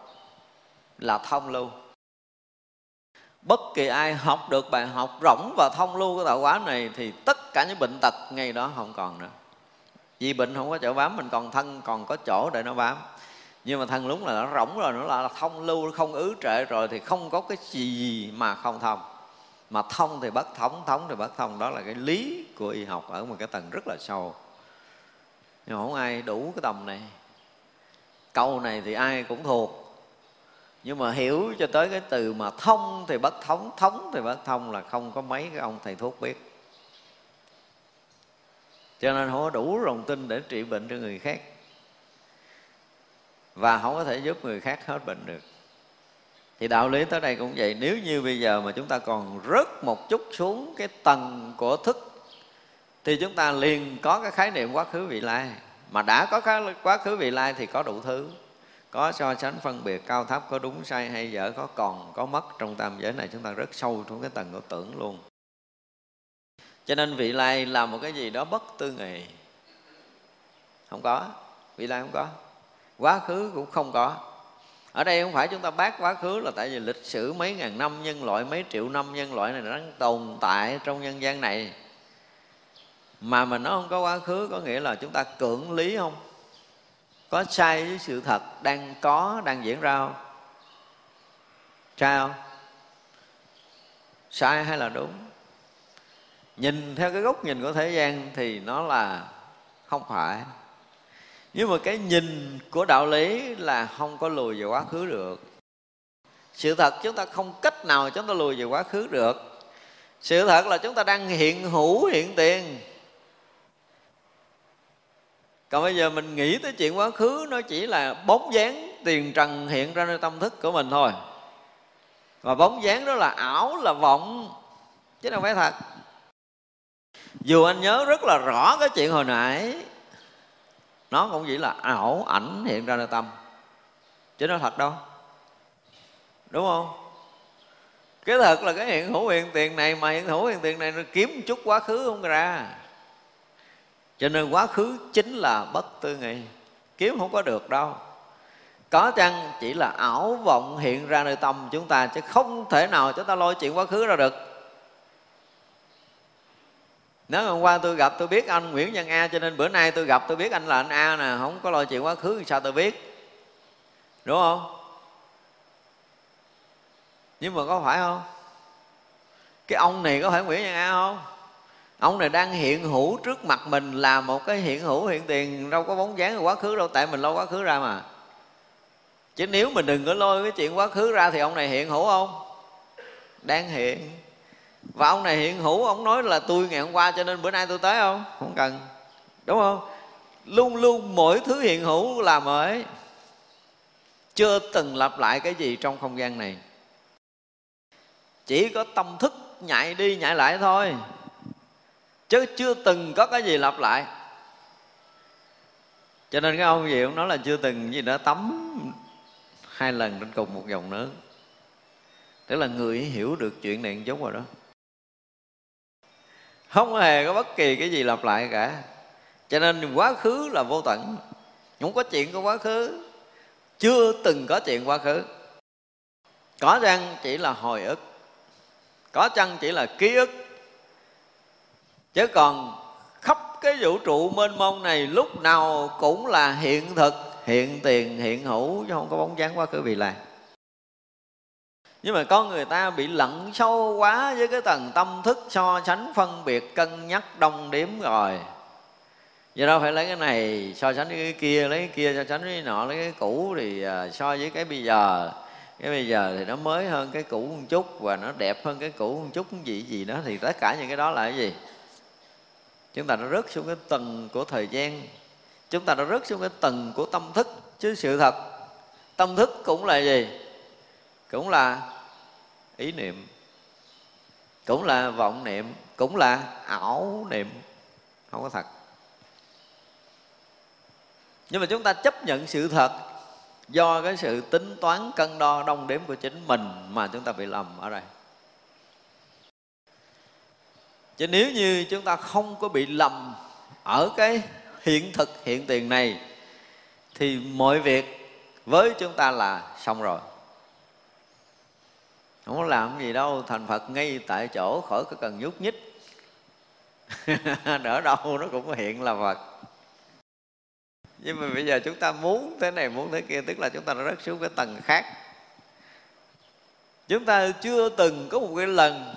là thông lưu bất kỳ ai học được bài học rỗng và thông lưu của tạo hóa này thì tất cả những bệnh tật ngay đó không còn nữa. Vì bệnh không có chỗ bám, mình còn thân, còn có chỗ để nó bám. Nhưng mà thân lúc là nó rỗng rồi, nó là thông lưu, nó không ứ trệ rồi thì không có cái gì mà không thông. Mà thông thì bất thống thống thì bất thông. Đó là cái lý của y học ở một cái tầng rất là sâu. Nhưng mà không ai đủ cái tầm này. Câu này thì ai cũng thuộc nhưng mà hiểu cho tới cái từ mà thông thì bất thống thống thì bất thông là không có mấy cái ông thầy thuốc biết. Cho nên không có đủ lòng tin để trị bệnh cho người khác. Và không có thể giúp người khác hết bệnh được. Thì đạo lý tới đây cũng vậy. Nếu như bây giờ mà chúng ta còn rớt một chút xuống cái tầng của thức, thì chúng ta liền có cái khái niệm quá khứ vị lai. Mà đã có quá khứ vị lai thì có đủ thứ có so sánh phân biệt cao thấp, có đúng sai hay dở, có còn, có mất trong tam giới này, chúng ta rất sâu trong cái tầng của tưởng luôn. Cho nên vị lai là một cái gì đó bất tư nghị. Không có. Vị lai không có. Quá khứ cũng không có. Ở đây không phải chúng ta bác quá khứ là tại vì lịch sử mấy ngàn năm, nhân loại mấy triệu năm, nhân loại này đang tồn tại trong nhân gian này. Mà mình nó không có quá khứ có nghĩa là chúng ta cưỡng lý không? Có sai với sự thật đang có, đang diễn ra không? Sai không? Sai hay là đúng? Nhìn theo cái góc nhìn của thế gian thì nó là không phải. Nhưng mà cái nhìn của đạo lý là không có lùi về quá khứ được. Sự thật chúng ta không cách nào chúng ta lùi về quá khứ được. Sự thật là chúng ta đang hiện hữu hiện tiền còn bây giờ mình nghĩ tới chuyện quá khứ, nó chỉ là bóng dáng tiền trần hiện ra nơi tâm thức của mình thôi. Và bóng dáng đó là ảo, là vọng, chứ đâu phải thật. Dù anh nhớ rất là rõ cái chuyện hồi nãy, nó cũng chỉ là ảo ảnh hiện ra nơi tâm, chứ nó thật đâu. Đúng không? Cái thật là cái hiện hữu hiện tiền này mà hiện hữu hiện tiền này nó kiếm chút quá khứ không ra cho nên quá khứ chính là bất tư nghị kiếm không có được đâu. Có chăng chỉ là ảo vọng hiện ra nơi tâm chúng ta, chứ không thể nào chúng ta lôi chuyện quá khứ ra được. Nếu hôm qua tôi gặp, tôi biết anh Nguyễn Văn A, cho nên bữa nay tôi gặp, tôi biết anh là anh A nè, không có lôi chuyện quá khứ sao tôi biết? Đúng không? Nhưng mà có phải không? Cái ông này có phải Nguyễn Văn A không? Ông này đang hiện hữu trước mặt mình là một cái hiện hữu hiện tiền, đâu có bóng dáng của quá khứ đâu, tại mình lo quá khứ ra mà. Chứ nếu mình đừng có lôi cái chuyện quá khứ ra thì ông này hiện hữu không? Đang hiện. Và ông này hiện hữu, ông nói là tôi ngày hôm qua cho nên bữa nay tôi tới không? Không cần. Đúng không? Luôn luôn mỗi thứ hiện hữu là mới. Chưa từng lặp lại cái gì trong không gian này. Chỉ có tâm thức nhạy đi nhạy lại thôi chứ chưa từng có cái gì lặp lại. Cho nên cái ông gì ông nói là chưa từng gì đó tắm hai lần trên cùng một dòng nước tức là người hiểu được chuyện này giống rồi đó. Không hề có bất kỳ cái gì lặp lại cả. Cho nên quá khứ là vô tận. Không có chuyện của quá khứ. Chưa từng có chuyện quá khứ. Có chăng chỉ là hồi ức? Có chăng chỉ là ký ức? Chứ còn khắp cái vũ trụ mênh mông này lúc nào cũng là hiện thực, hiện tiền, hiện hữu, chứ không có bóng dáng quá khứ vị lai. Nhưng mà con người ta bị lẫn sâu quá với cái tầng tâm thức so sánh phân biệt cân nhắc đông điểm rồi. Do đó phải lấy cái này so sánh với cái kia, lấy cái kia so sánh với cái nọ, lấy cái cũ thì à, so với cái bây giờ. Cái bây giờ thì nó mới hơn cái cũ một chút và nó đẹp hơn cái cũ một chút. Gì gì đó thì tất cả những cái đó là cái gì? Chúng ta đã rớt xuống cái tầng của thời gian. Chúng ta đã rớt xuống cái tầng của tâm thức. Chứ sự thật, tâm thức cũng là gì? Cũng là ý niệm. Cũng là vọng niệm. Cũng là ảo niệm. Không có thật. Nhưng mà chúng ta chấp nhận sự thật do cái sự tính toán cân đo, đong đếm của chính mình mà chúng ta bị lầm ở đây chứ nếu như chúng ta không có bị lầm ở cái hiện thực, hiện tiền này, thì mọi việc với chúng ta là xong rồi. Không có làm gì đâu, thành phật ngay tại chỗ khỏi có cần nhúc nhích. Đỡ đâu nó cũng hiện là phật. Nhưng mà bây giờ chúng ta muốn thế này, muốn thế kia, tức là chúng ta đã rất xuống cái tầng khác. Chúng ta chưa từng có một cái lần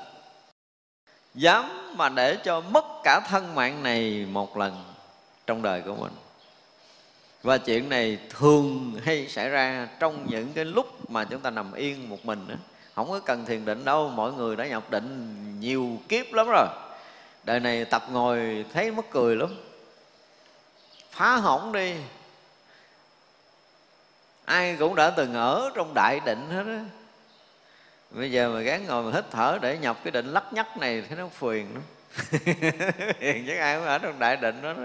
dám mà để cho mất cả thân mạng này một lần trong đời của mình. Và chuyện này thường hay xảy ra trong những cái lúc mà chúng ta nằm yên một mình đó. không có cần thiền định đâu, mọi người đã nhập định nhiều kiếp lắm rồi. Đời này tập ngồi thấy mất cười lắm. Phá hỏng đi. Ai cũng đã từng ở trong đại định hết á bây giờ mà gán ngồi mà hít thở để nhập cái định lắc nhắc này thấy nó phiền lắm. Hiện chắc ai cũng ở trong đại định đó, đó.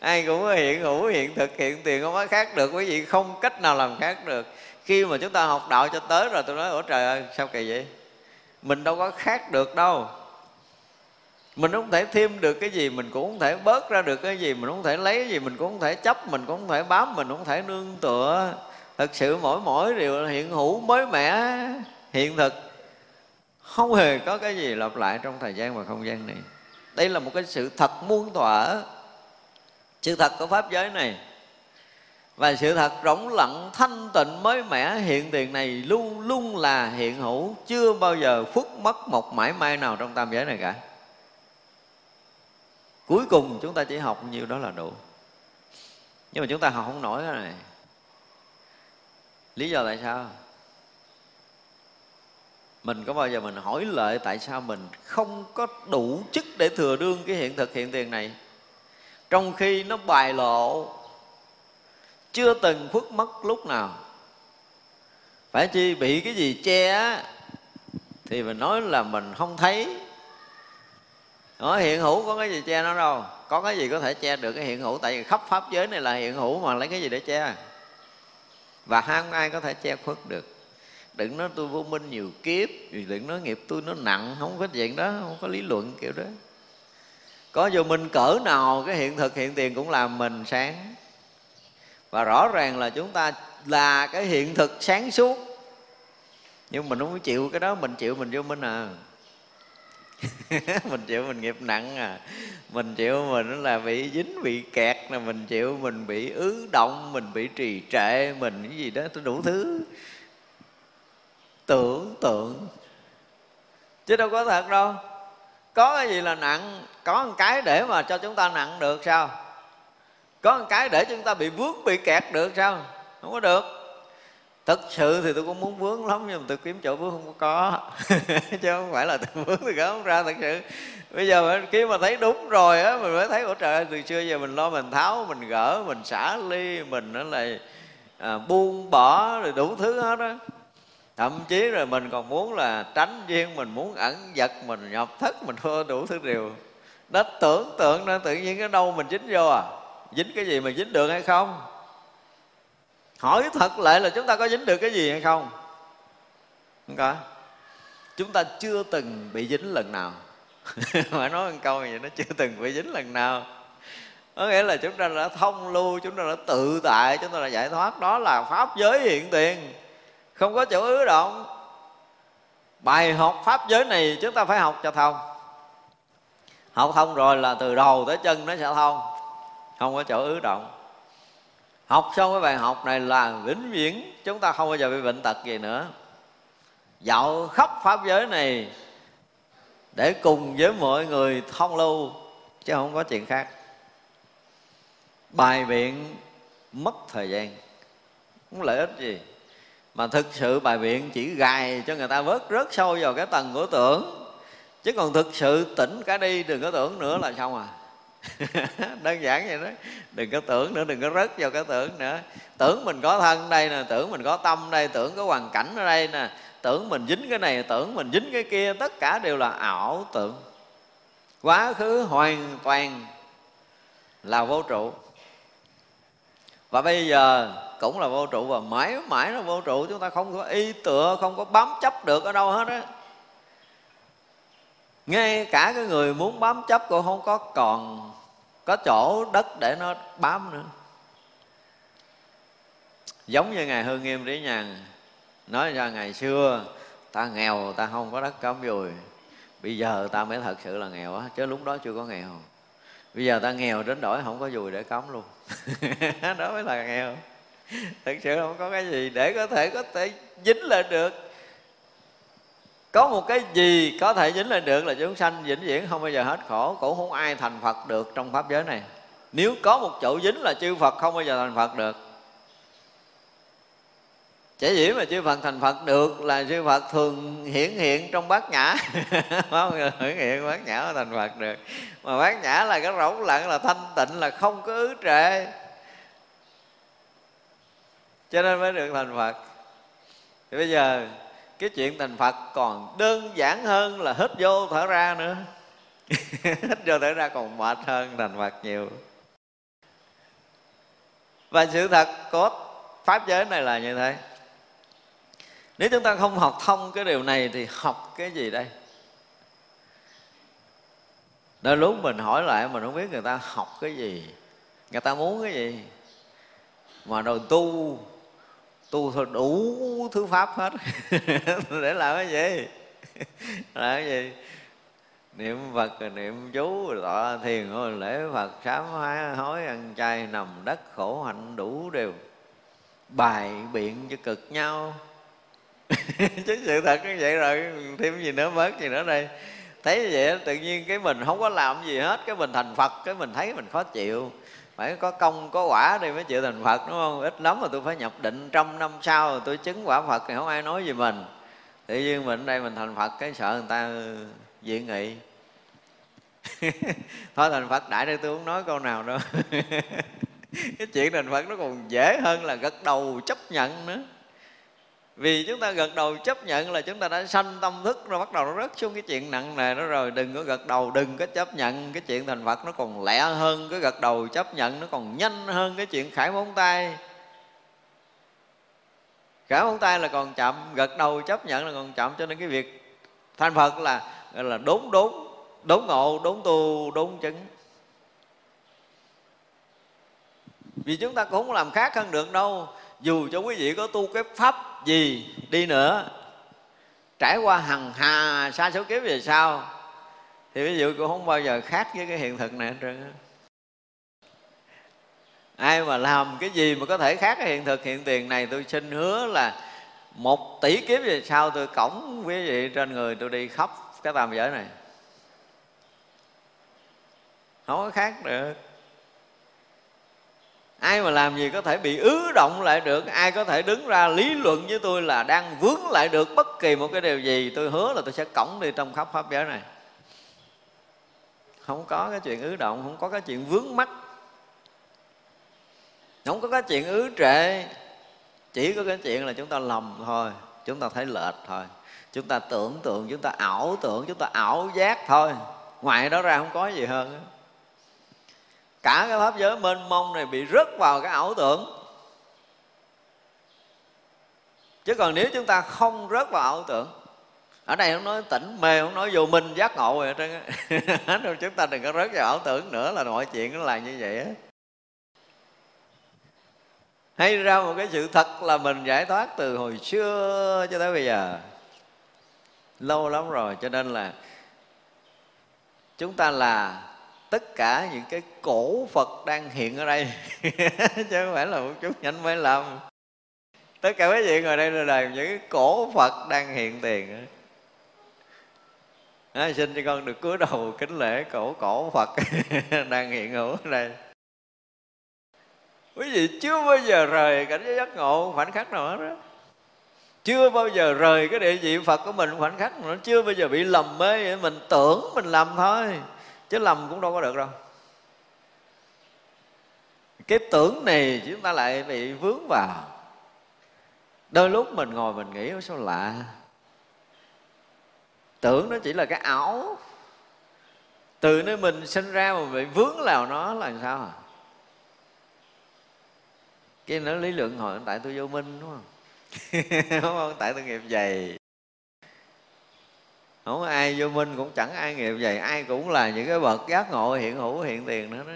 Ai cũng có hiện hữu hiện thực hiện tiền không có khác được. Quý vị không cách nào làm khác được. Khi mà chúng ta học đạo cho tới rồi tôi nói ủa trời ơi sao kỳ vậy? Mình đâu có khác được đâu. Mình không thể thêm được cái gì mình cũng không thể bớt ra được cái gì mình không thể lấy cái gì mình cũng không thể chấp mình cũng không thể bám mình cũng không thể nương tựa. Thật sự mỗi mỗi điều hiện hữu mới mẻ hiện thực, không hề có cái gì lặp lại trong thời gian và không gian này. Đây là một cái sự thật muôn thuở sự thật của pháp giới này và sự thật rỗng lặng, thanh tịnh, mới mẻ, hiện tiền này luôn luôn là hiện hữu, chưa bao giờ khuất mất một mãi may nào trong tam giới này cả. Cuối cùng chúng ta chỉ học nhiêu đó là đủ. Nhưng mà chúng ta học không nổi cái này. Lý do tại sao? Mình có bao giờ mình hỏi lại tại sao mình không có đủ chức để thừa đương cái hiện thực hiện tiền này? Trong khi nó bài lộ, chưa từng khuất mất lúc nào. Phải chi bị cái gì che thì mình nói là mình không thấy. Nó hiện hữu có cái gì che nó đâu? Có cái gì có thể che được cái hiện hữu? Tại vì khắp pháp giới này là hiện hữu mà lấy cái gì để che? Và không ai có thể che khuất được đừng nói tôi vô minh nhiều kiếp đừng nói nghiệp tôi nó nặng, không có chuyện đó, không có lý luận kiểu đó. Có vô minh cỡ nào, cái hiện thực, hiện tiền cũng làm mình sáng. Và rõ ràng là chúng ta là cái hiện thực sáng suốt. Nhưng mình không chịu cái đó, mình chịu mình vô minh à. Mình chịu mình nghiệp nặng à. Mình chịu mình là bị dính, bị kẹt là mình chịu mình bị ứ động, mình bị trì trệ, mình cái gì đó, tôi đủ thứ tưởng tượng. Chứ đâu có thật đâu. Có cái gì là nặng có một cái để mà cho chúng ta nặng được sao? Có một cái để chúng ta bị vướng bị kẹt được sao? Không có được. Thật sự thì tôi cũng muốn vướng lắm nhưng mà tôi kiếm chỗ vướng không có chứ không phải là tôi vướng thì gỡ không ra thật sự. Bây giờ khi mà thấy đúng rồi á mình mới thấy ủa trời ơi từ xưa giờ mình lo mình tháo mình gỡ mình xả ly mình nó là à, buông bỏ rồi đủ thứ hết á thậm chí rồi mình còn muốn là tránh duyên mình, muốn ẩn giật mình nhập thất mình thua đủ thứ điều nó tưởng tượng nó tự nhiên cái đâu mình dính vô à? Dính cái gì mà dính được hay không? Hỏi thật lại là chúng ta có dính được cái gì hay không? Không có. Chúng ta chưa từng bị dính lần nào. Mà nói một câu vậy nó chưa từng bị dính lần nào. Có nghĩa là chúng ta đã thông lưu, chúng ta đã tự tại, chúng ta đã giải thoát. Đó là pháp giới hiện tiền không có chỗ ứ động. Bài học pháp giới này chúng ta phải học cho thông. Học thông rồi là từ đầu tới chân nó sẽ thông. Không có chỗ ứ động. Học xong cái bài học này là vĩnh viễn chúng ta không bao giờ bị bệnh tật gì nữa. Dạo khắp pháp giới này để cùng với mọi người thông lưu, chứ không có chuyện khác. Bài biện mất thời gian. Không lợi ích gì mà thực sự bài biện chỉ gài cho người ta vớt rớt sâu vào cái tầng của tưởng. Chứ còn thực sự tỉnh cả đi, đừng có tưởng nữa là xong à. Đơn giản vậy đó. Đừng có tưởng nữa, đừng có rớt vào cái tưởng nữa. Tưởng mình có thân đây nè, tưởng mình có tâm đây, tưởng có hoàn cảnh ở đây nè. Tưởng mình dính cái này, tưởng mình dính cái kia, tất cả đều là ảo tưởng. Quá khứ hoàn toàn là vô trụ. Và bây giờ cũng là vô trụ và mãi mãi là vô trụ. Chúng ta không có y tựa, không có bám chấp được ở đâu hết á. Ngay cả cái người muốn bám chấp cũng không có còn có chỗ đất để nó bám nữa. Giống như ngài hương nghiêm trí nhàn nói ra, ngày xưa ta nghèo, ta không có đất cắm dùi. Bây giờ ta mới thật sự là nghèo á, chứ lúc đó chưa có nghèo. Bây giờ ta nghèo đến đổi không có dùi để cắm luôn. Đó mới là nghèo. thật sự không có cái gì để có thể có thể dính lên được. Có một cái gì có thể dính lên được là chúng sanh vĩnh viễn không bao giờ hết khổ, cũng không ai thành phật được trong pháp giới này. Nếu có một chỗ dính là chư phật không bao giờ thành phật được. Chả dĩ mà chư Phật thành Phật được là chư Phật thường hiển hiện trong bát nhã. Không hiển hiện bát nhã mà thành Phật được. Mà bát nhã là cái rỗng lặng, là thanh tịnh, là không có ứ trệ cho nên mới được thành Phật. Thì bây giờ, cái chuyện thành Phật còn đơn giản hơn là hít vô thở ra nữa. Hít vô thở ra còn mệt hơn thành Phật nhiều. Và sự thật có pháp giới này là như thế. Nếu chúng ta không học thông cái điều này thì học cái gì đây? Đôi lúc mình hỏi lại mình không biết người ta học cái gì. Người ta muốn cái gì? Mà rồi tu tu thôi, đủ thứ pháp hết. Để làm cái gì? Làm cái gì? Niệm phật, niệm chú rồi tọa thiền rồi lễ phật, sám hối hối ăn chay, nằm đất, khổ hạnh đủ đều. Bài biện cho cực nhau. Chứ sự thật như vậy rồi, thêm gì nữa, bớt gì nữa đây. Thấy vậy tự nhiên cái mình không có làm gì hết, cái mình thành phật, cái mình thấy mình khó chịu phải có công, có quả đi mới chịu thành phật, đúng không? Ít lắm mà tôi phải nhập định trăm năm sau rồi tôi chứng quả phật thì không ai nói gì mình. Tự nhiên mình ở đây mình thành phật, cái sợ người ta ừ, dị nghị. Thôi thành phật đại đây tôi không nói câu nào đâu. Cái chuyện thành phật nó còn dễ hơn là gật đầu chấp nhận nữa vì chúng ta gật đầu chấp nhận là chúng ta đã sanh tâm thức rồi bắt đầu nó rớt xuống cái chuyện nặng nề đó rồi. Đừng có gật đầu, đừng có chấp nhận cái chuyện thành phật, nó còn lẹ hơn cái gật đầu chấp nhận, nó còn nhanh hơn cái chuyện khải móng tay. Khải móng tay là còn chậm, gật đầu chấp nhận là còn chậm, cho nên cái việc thành phật là, gọi là đốn đốn đốn ngộ, đốn tu, đốn chứng. Vì chúng ta cũng không làm khác hơn được đâu. Dù cho quý vị có tu cái pháp gì? Đi nữa. Trải qua hằng hà xa số kiếp về sau, thì ví dụ cũng không bao giờ khác với cái hiện thực này hết trơn ai mà làm cái gì mà có thể khác cái hiện thực, hiện tiền này, tôi xin hứa là một tỷ kiếp về sau tôi cổng quý vị trên người tôi đi khắp cái tam giới này. Không có khác được ai mà làm gì có thể bị ứ động lại được? Ai có thể đứng ra lý luận với tôi là đang vướng lại được bất kỳ một cái điều gì? Tôi hứa là tôi sẽ cổng đi trong khắp pháp giới này. Không có cái chuyện ứ động, không có cái chuyện vướng mắt. Không có cái chuyện ứ trệ. Chỉ có cái chuyện là chúng ta lầm thôi. Chúng ta thấy lệch thôi. Chúng ta tưởng tượng, chúng ta ảo tưởng, chúng ta ảo giác thôi. Ngoài đó ra không có gì hơn. đó cả cái pháp giới mênh mông này bị rớt vào cái ảo tưởng. Chứ còn nếu chúng ta không rớt vào ảo tưởng, ở đây không nói tỉnh mê, không nói vô minh giác ngộ rồi. chúng ta đừng có rớt vào ảo tưởng nữa là mọi chuyện nó là như vậy á. Hay ra một cái sự thật là mình giải thoát từ hồi xưa cho tới bây giờ. Lâu lắm rồi, cho nên là chúng ta là tất cả những cái cổ Phật đang hiện ở đây. Chứ không phải là một chút nhanh mới làm tất cả quý vị ngồi đây là đời những cái cổ Phật đang hiện tiền. Đó, xin cho con được cúi đầu kính lễ cổ cổ Phật đang hiện hữu ở đây. Quý vị chưa bao giờ rời cảnh giới giác ngộ khoảnh khắc nào hết đó chưa bao giờ rời cái địa vị Phật của mình khoảnh khắc nó chưa bao giờ bị lầm mê mình tưởng mình làm thôi chứ lầm cũng đâu có được đâu. Cái tưởng này chúng ta lại bị vướng vào. Đôi lúc mình ngồi mình nghĩ sao lạ? Tưởng nó chỉ là cái ảo. Từ nơi mình sinh ra mà bị vướng vào nó là làm sao à? Cái nó lý luận hồi tại tôi vô minh, đúng không? Đúng không? Tại tôi nghiệp dày không ai vô minh cũng chẳng ai nghiệp vậy ai cũng là những cái bậc giác ngộ hiện hữu, hiện tiền nữa đó.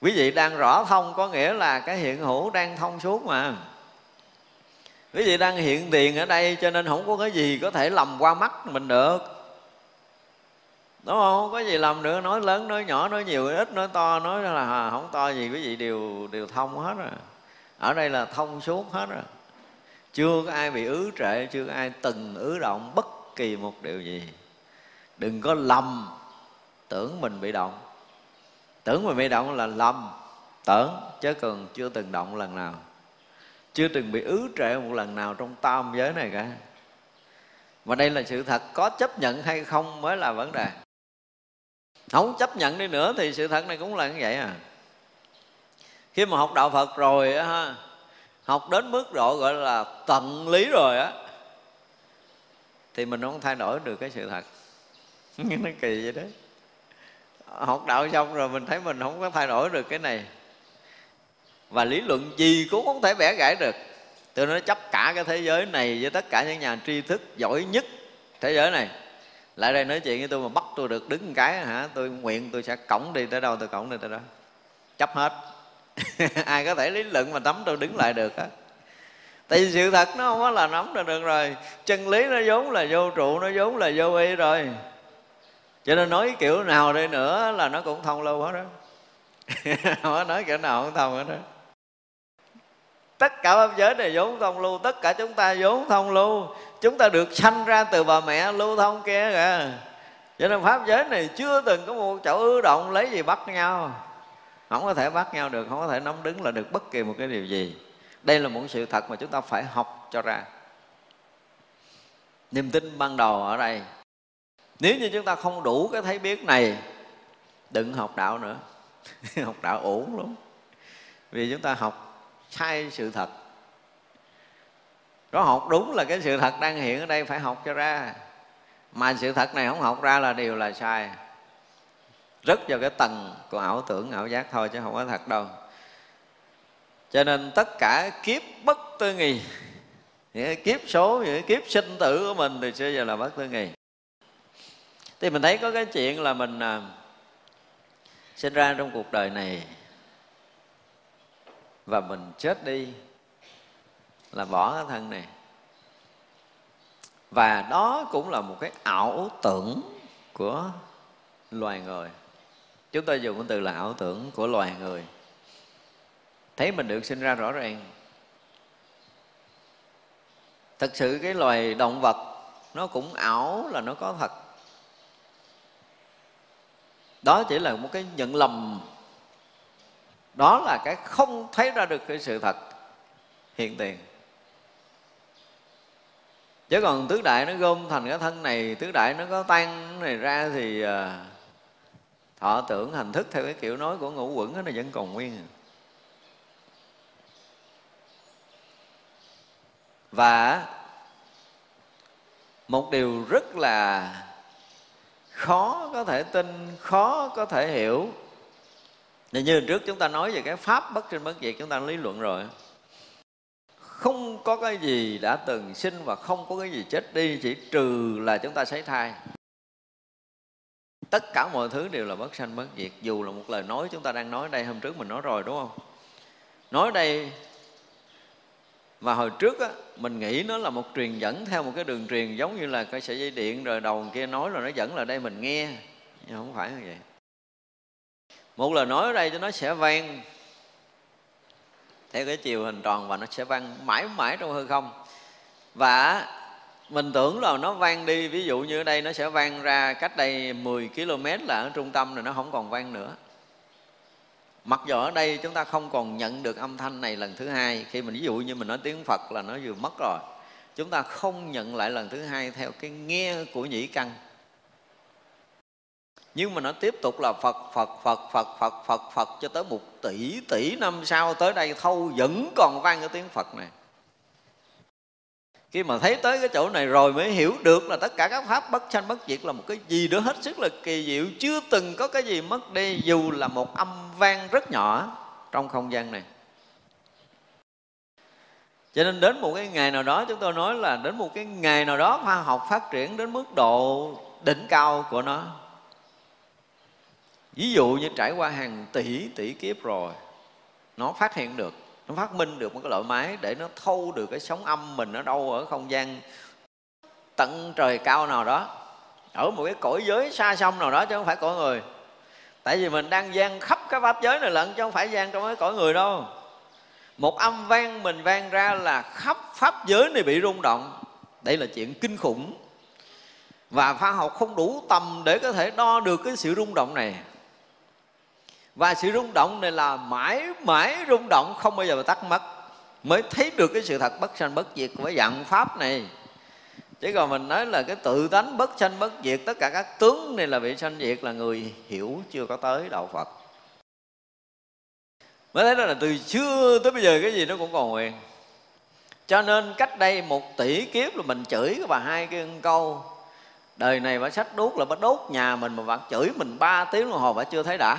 Quý vị đang rõ thông có nghĩa là cái hiện hữu đang thông suốt mà. Quý vị đang hiện tiền ở đây cho nên không có cái gì có thể lầm qua mắt mình được. Đúng không? Không có gì lầm được, nói lớn, nói nhỏ, nói nhiều ít, nói to, nói là không to gì, quý vị đều đều thông hết rồi. Ở đây là thông suốt hết rồi. Chưa có ai bị ứ trệ, chưa có ai từng ứ động bất kỳ một điều gì? Đừng có lầm tưởng mình bị động. Tưởng mình bị động là lầm, tưởng, chứ còn chưa từng động lần nào. Chưa từng bị ứ trệ một lần nào trong tam giới này cả. Mà đây là sự thật có chấp nhận hay không mới là vấn đề. Không chấp nhận đi nữa thì sự thật này cũng là như vậy à. Khi mà học đạo phật rồi á học đến mức độ gọi là tận lý rồi á thì mình không thay đổi được cái sự thật. Nó kỳ vậy đấy học đạo xong rồi mình thấy mình không có thay đổi được cái này. Và lý luận gì cũng không thể bẻ gãy được. Tôi nói chấp cả cái thế giới này với tất cả những nhà tri thức giỏi nhất thế giới này. Lại đây nói chuyện với tôi mà bắt tôi được đứng một cái hả? Tôi nguyện tôi sẽ cổng đi tới đâu tôi cổng đi tới đó. Chấp hết. Ai có thể lý luận mà nắm tôi đứng lại được á tại vì sự thật nó không có là nắm được, được rồi. Chân lý nó vốn là vô trụ nó vốn là vô y rồi. Cho nên nói kiểu nào đây nữa là nó cũng thông lâu hết đó không có nói kiểu nào cũng thông hết đó tất cả pháp giới này vốn thông lưu tất cả chúng ta vốn thông lưu. Chúng ta được sanh ra từ bà mẹ lưu thông kia kìa. Cho nên pháp giới này chưa từng có một chỗ ư động lấy gì bắt nhau. Không có thể bắt nhau được không có thể nắm đứng là được bất kỳ một cái điều gì đây là một sự thật mà chúng ta phải học cho ra. Niềm tin ban đầu ở đây. Nếu như chúng ta không đủ cái thấy biết này, đừng học đạo nữa. Học đạo ổn lắm. Vì chúng ta học sai sự thật. Có học đúng là cái sự thật đang hiện ở đây phải học cho ra. Mà sự thật này không học ra là điều là sai. Rất vào cái tầng của ảo tưởng, ảo giác thôi chứ không có thật đâu cho nên tất cả kiếp bất tư nghì những kiếp số những kiếp sinh tử của mình từ xưa giờ là bất tư nghì thì mình thấy có cái chuyện là mình à, sinh ra trong cuộc đời này và mình chết đi là bỏ cái thân này. Và đó cũng là một cái ảo tưởng của loài người. Chúng ta dùng cái từ là ảo tưởng của loài người thấy mình được sinh ra rõ ràng. Thật sự cái loài động vật nó cũng ảo là nó có thật. Đó chỉ là một cái nhận lầm. Đó là cái không thấy ra được cái sự thật hiện tiền. Chứ còn tứ đại nó gom thành cái thân này tứ đại nó có tan này ra thì à, thọ tưởng hành thức theo cái kiểu nói của ngũ quẩn đó, nó vẫn còn nguyên à. Và một điều rất là khó có thể tin, khó có thể hiểu. Như như trước chúng ta nói về cái pháp bất sinh bất diệt, chúng ta lý luận rồi. Không có cái gì đã từng sinh và không có cái gì chết đi, chỉ trừ là chúng ta sấy thai. Tất cả mọi thứ đều là bất sanh bất diệt, dù là một lời nói chúng ta đang nói đây hôm trước mình nói rồi, đúng không? Nói đây và hồi trước á, mình nghĩ nó là một truyền dẫn theo một cái đường truyền giống như là cái sợi dây điện rồi đầu kia nói rồi nó dẫn là đây mình nghe. Nhưng không phải như vậy. Một lời nói ở đây cho nó sẽ vang theo cái chiều hình tròn và nó sẽ vang mãi mãi trong hư không. Và mình tưởng là nó vang đi ví dụ như ở đây nó sẽ vang ra cách đây 10 km là ở trung tâm rồi nó không còn vang nữa mặc dù ở đây chúng ta không còn nhận được âm thanh này lần thứ hai, khi mình ví dụ như mình nói tiếng phật là nó vừa mất rồi, chúng ta không nhận lại lần thứ hai theo cái nghe của nhĩ căn. Nhưng mà nó tiếp tục là Phật Phật Phật Phật Phật Phật Phật cho tới một tỷ tỷ năm sau tới đây thâu vẫn còn vang cái tiếng Phật này khi mà thấy tới cái chỗ này rồi mới hiểu được là tất cả các pháp bất sanh bất diệt là một cái gì đó hết sức là kỳ diệu. Chưa từng có cái gì mất đi, dù là một âm vang rất nhỏ trong không gian này. Cho nên đến một cái ngày nào đó, chúng tôi nói là đến một cái ngày nào đó khoa học phát triển đến mức độ đỉnh cao của nó. Ví dụ như trải qua hàng tỷ tỷ kiếp rồi, nó phát hiện được nó phát minh được một cái loại máy để nó thâu được cái sóng âm mình ở đâu ở không gian tận trời cao nào đó, ở một cái cõi giới xa xăm nào đó chứ không phải cõi người. Tại vì mình đang gian khắp cái pháp giới này lận chứ không phải gian trong cái cõi người đâu. Một âm vang mình vang ra là khắp pháp giới này bị rung động. Đây là chuyện kinh khủng. Và khoa học không đủ tầm để có thể đo được cái sự rung động này và sự rung động này là mãi mãi rung động, không bao giờ mà tắt mất. Mới thấy được cái sự thật bất sanh bất diệt của dạng pháp này. Chứ còn mình nói là cái tự tánh bất sanh bất diệt, tất cả các tướng này là bị sanh diệt là người hiểu chưa có tới đạo phật. Mới thấy đó là từ xưa tới bây giờ cái gì nó cũng còn nguyên. Cho nên cách đây một tỷ kiếp là mình chửi cái bà hai cái câu, đời này bà sách đuốc là bà đốt nhà mình mà bà chửi mình ba tiếng đồng hồ bà chưa thấy đã.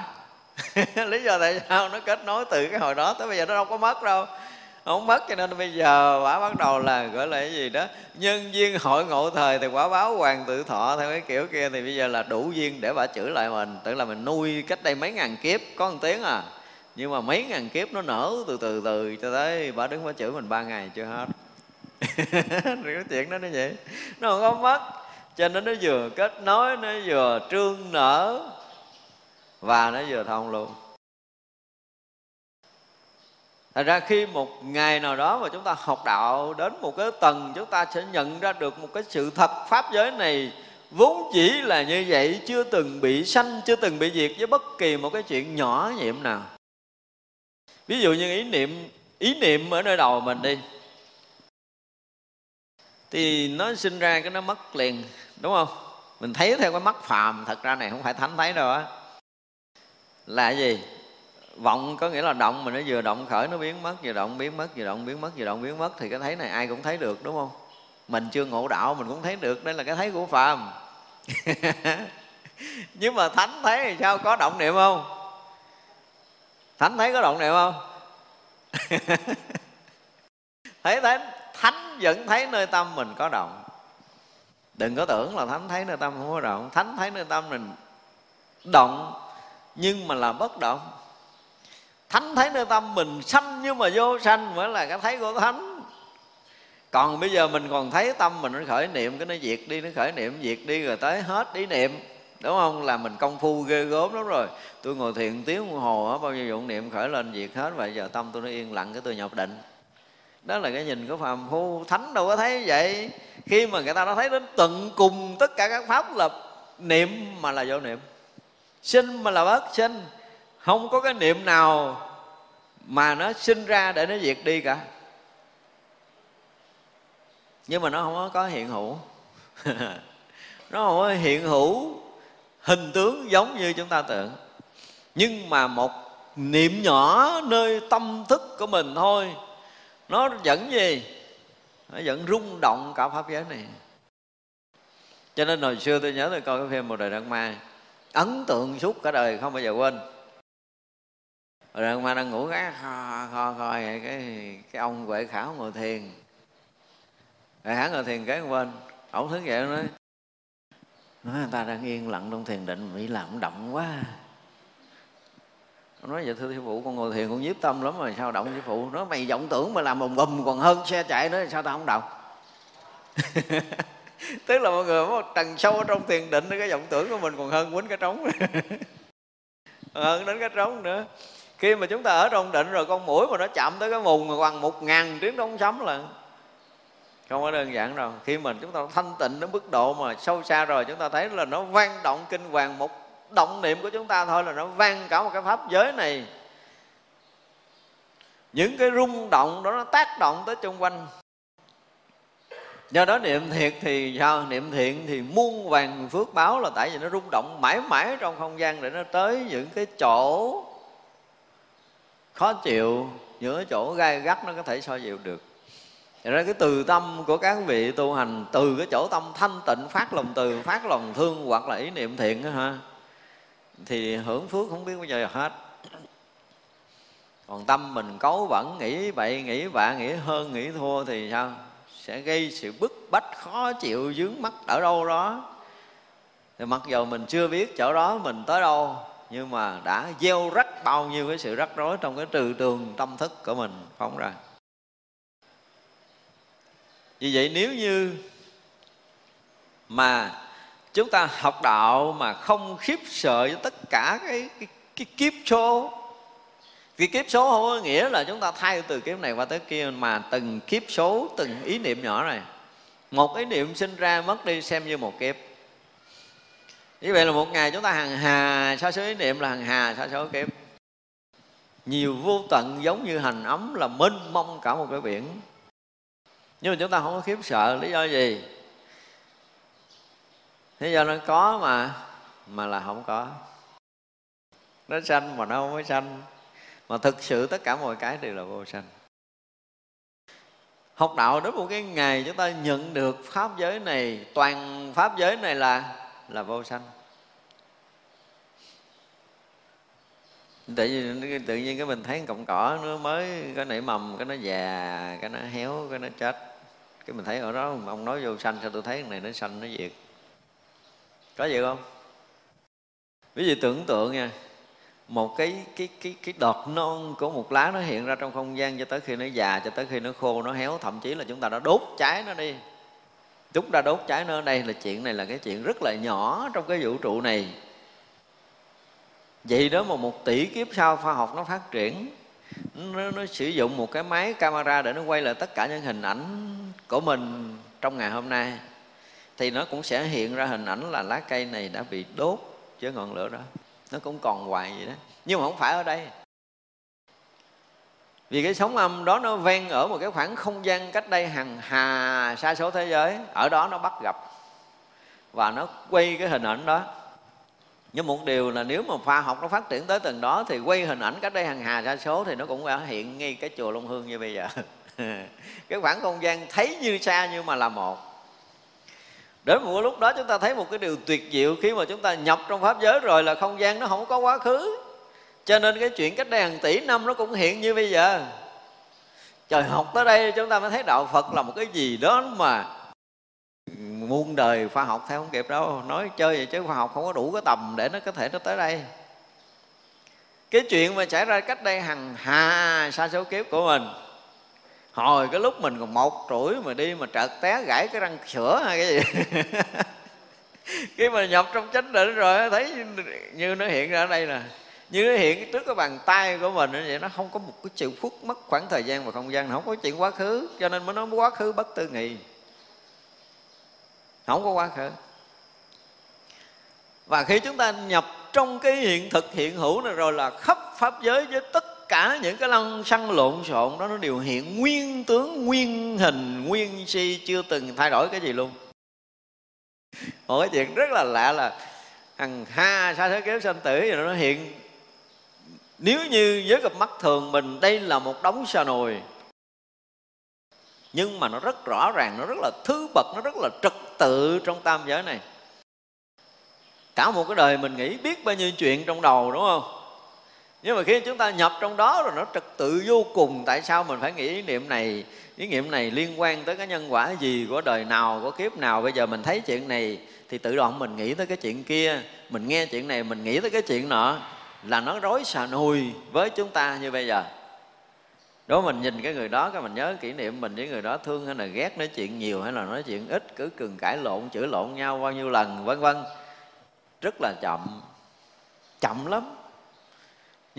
lý do tại sao nó kết nối từ cái hồi đó tới bây giờ nó đâu có mất đâu. Không mất cho nên bây giờ quả bắt đầu là, gọi là cái gì đó, nhân duyên hội ngộ thời thì quả báo hoàng tự thọ theo cái kiểu kia thì bây giờ là đủ duyên để bà chửi lại mình. Tức là mình nuôi cách đây mấy ngàn kiếp, có một tiếng à. Nhưng mà mấy ngàn kiếp nó nở từ từ từ cho tới bà đứng bà chửi mình ba ngày chưa hết. Cái chuyện đó nó vậy. Nó không có mất. Cho nên nó vừa kết nối, nó vừa trương nở và nó vừa thông luôn. Thật ra khi một ngày nào đó mà chúng ta học đạo đến một cái tầng, chúng ta sẽ nhận ra được một cái sự thật pháp giới này vốn chỉ là như vậy, chưa từng bị sanh, chưa từng bị diệt với bất kỳ một cái chuyện nhỏ nhiệm nào. Ví dụ như ý niệm ý niệm ở nơi đầu mình đi. Thì nó sinh ra cái nó mất liền, đúng không? Mình thấy theo cái mắt phàm, thật ra này không phải thánh thấy đâu á là gì? Vọng có nghĩa là động, mà nó vừa động khởi, nó biến mất, vừa động, biến mất, vừa động, biến mất, vừa động, biến mất, thì cái thấy này ai cũng thấy được, đúng không? Mình chưa ngộ đạo, mình cũng thấy được, đây là cái thấy của phàm. Nhưng mà thánh thấy thì sao, có động niệm không? Thánh thấy có động niệm không? Thấy thánh thánh vẫn thấy nơi tâm mình có động. Đừng có tưởng là thánh thấy nơi tâm không có động. Thánh thấy nơi tâm mình động nhưng mà là bất động. Thánh thấy nơi tâm mình sanh nhưng mà vô sanh, mới là cái thấy của thánh. Còn bây giờ mình còn thấy tâm mình nó khởi niệm, cái nó diệt đi, nó khởi niệm, diệt đi rồi tới hết ý niệm. Đúng không? Là mình công phu ghê gớm lắm rồi. Tôi ngồi thiền tiếng đồng hồ á, bao nhiêu dụng niệm khởi lên diệt hết, vậy giờ tâm tôi nó yên lặng, cái tôi nhập định. Đó là cái nhìn của phàm phu. Thánh đâu có thấy vậy. Khi mà người ta đã thấy đến tận cùng tất cả các pháp là niệm mà là vô niệm sinh mà là bất sinh, không có cái niệm nào mà nó sinh ra để nó diệt đi cả. Nhưng mà nó không có hiện hữu. Nó không có hiện hữu hình tướng giống như chúng ta tưởng. Nhưng mà một niệm nhỏ nơi tâm thức của mình thôi, nó dẫn gì? Nó dẫn rung động cả pháp giới này. Cho nên hồi xưa tôi nhớ tôi coi cái phim một đời đăng ma ấn tượng suốt cả đời, không bao giờ quên. Rồi mà đang ngủ cái, kho kho kho cái cái ông huệ khảo ngồi thiền. Rồi hắn ngồi thiền cái bên, ổng thức dậy nói nói người ta đang yên lặng trong thiền định, bị làm động quá. Nói vậy thưa sư phụ, con ngồi thiền con nhiếp tâm lắm rồi, sao động sư phụ? Nói, mày vọng tưởng mà làm bùm bùm, còn hơn xe chạy nữa, sao tao không động? tức là mọi người có một tầng sâu ở trong thiền định cái vọng tưởng của mình còn hơn quýnh cái trống. Hơn đến cái trống nữa. Khi mà chúng ta ở trong định rồi, con mũi mà nó chạm tới cái mùng mà bằng một ngàn tiếng đóng sấm là không có đơn giản đâu. Khi mình chúng ta thanh tịnh đến mức độ mà sâu xa rồi, chúng ta thấy là nó vang động kinh hoàng, một động niệm của chúng ta thôi là nó vang cả một cái pháp giới này. Những cái rung động đó nó tác động tới chung quanh do đó niệm thiệt thì sao? Niệm thiện thì muôn vàng phước báo là tại vì nó rung động mãi mãi trong không gian để nó tới những cái chỗ khó chịu những cái chỗ gai gắt nó có thể so dịu được. Thật ra cái từ tâm của các vị tu hành Từ cái chỗ tâm thanh tịnh phát lòng từ Phát lòng thương hoặc là ý niệm thiện đó ha Thì hưởng phước không biết bao giờ hết. Còn tâm mình cấu vẫn nghĩ bậy, nghĩ bạ, nghĩ hơn, nghĩ thua Thì sao? Sẽ gây sự bức bách, khó chịu, dướng mắt ở đâu đó. Thì mặc dù mình chưa biết chỗ đó mình tới đâu nhưng mà đã gieo rắc bao nhiêu cái sự rắc rối trong cái trừ trường tâm thức của mình phóng ra. Vì vậy nếu như mà chúng ta học đạo mà không khiếp sợ với tất cả cái, cái, cái kiếp số cái kiếp số không có nghĩa là chúng ta thay từ kiếp này qua tới kia, mà từng kiếp số, từng ý niệm nhỏ này. Một ý niệm sinh ra mất đi xem như một kiếp. Như vậy là một ngày chúng ta hàng hà, sa số ý niệm là hàng hà, sa số kiếp. Nhiều vô tận giống như hành ấm là mênh mông cả một cái biển. Nhưng mà chúng ta không có khiếp sợ, lý do gì? Lý do nó có mà mà là không có. Nó sanh mà nó không có sanh mà thực sự tất cả mọi cái đều là vô sanh. Học đạo đến một cái ngày chúng ta nhận được pháp giới này, toàn pháp giới này là là vô sanh. Tự nhiên tự nhiên cái mình thấy cọng cỏ, nó mới, cái nảy mầm, cái nó già, cái nó héo, cái nó chết. Cái mình thấy ở đó, ông nói vô sanh sao tôi thấy cái này nó sanh nó diệt. Có gì không? Ví dụ tưởng tượng nha một cái cái cái cái đọt non của một lá nó hiện ra trong không gian cho tới khi nó già cho tới khi nó khô nó héo. Thậm chí là chúng ta đã đốt cháy nó đi. Chúng ta đốt cháy nó đây là chuyện này là cái chuyện rất là nhỏ trong cái vũ trụ này. Vậy đó mà một tỷ kiếp sau khoa học nó phát triển nó, nó sử dụng một cái máy camera để nó quay lại tất cả những hình ảnh của mình trong ngày hôm nay thì nó cũng sẽ hiện ra hình ảnh là lá cây này đã bị đốt với ngọn lửa đó nó cũng còn hoài vậy đó. Nhưng mà không phải ở đây. Vì cái sóng âm đó nó ven ở một cái khoảng không gian cách đây hàng hà xa số thế giới. Ở đó nó bắt gặp. Và nó quay cái hình ảnh đó. Nhưng một điều là nếu mà khoa học nó phát triển tới từng đó thì quay hình ảnh cách đây hàng hà xa số thì nó cũng đã hiện ngay cái chùa Long Hương như bây giờ. Cái khoảng không gian thấy như xa nhưng mà là một đến một lúc đó chúng ta thấy một cái điều tuyệt diệu khi mà chúng ta nhập trong pháp giới rồi là không gian nó không có quá khứ. Cho nên cái chuyện cách đây hàng tỷ năm nó cũng hiện như bây giờ. Trời, học tới đây chúng ta mới thấy đạo phật là một cái gì đó mà muôn đời khoa học theo không kịp đâu. Nói chơi vậy chứ khoa học không có đủ cái tầm để nó có thể nó tới đây. Cái chuyện mà xảy ra cách đây hàng hà, sa số kiếp của mình hồi cái lúc mình còn một tuổi mà đi mà trợt té gãy cái răng sữa hay cái gì. Khi mà nhập trong chánh định rồi thấy như nó hiện ra ở đây nè. Như nó hiện trước cái bàn tay của mình vậy nó không có một cái chịu phút mất khoảng thời gian và không gian không có chuyện quá khứ. Cho nên mới nói quá khứ bất tư nghị. Không có quá khứ. Và khi chúng ta nhập trong cái hiện thực hiện hữu này rồi là khắp pháp giới với tất cả những cái lăng xăng lộn xộn đó nó đều hiện nguyên tướng, nguyên hình, nguyên si, chưa từng thay đổi cái gì luôn. Một cái chuyện rất là lạ là hằng ha sa thế kéo sanh tử rồi nó hiện, nếu như với cặp mắt thường mình, đây là một đống sa nồi. Nhưng mà nó rất rõ ràng, nó rất là thứ bậc, nó rất là trật tự trong tam giới này. Cả một cái đời mình nghĩ biết bao nhiêu chuyện trong đầu, đúng không? Nhưng mà khi chúng ta nhập trong đó rồi nó trật tự vô cùng, tại sao mình phải nghĩ ý niệm này? Ý niệm này liên quan tới cái nhân quả gì của đời nào, của kiếp nào? Bây giờ mình thấy chuyện này thì tự động mình nghĩ tới cái chuyện kia. Mình nghe chuyện này, mình nghĩ tới cái chuyện nọ là nó rối xà nùi với chúng ta như bây giờ. Đó, mình nhìn cái người đó, cái mình nhớ kỷ niệm mình với người đó, thương hay là ghét, nói chuyện nhiều hay là nói chuyện ít, cứ cường cãi lộn, chửi lộn nhau bao nhiêu lần, vân vân. Rất là chậm chậm lắm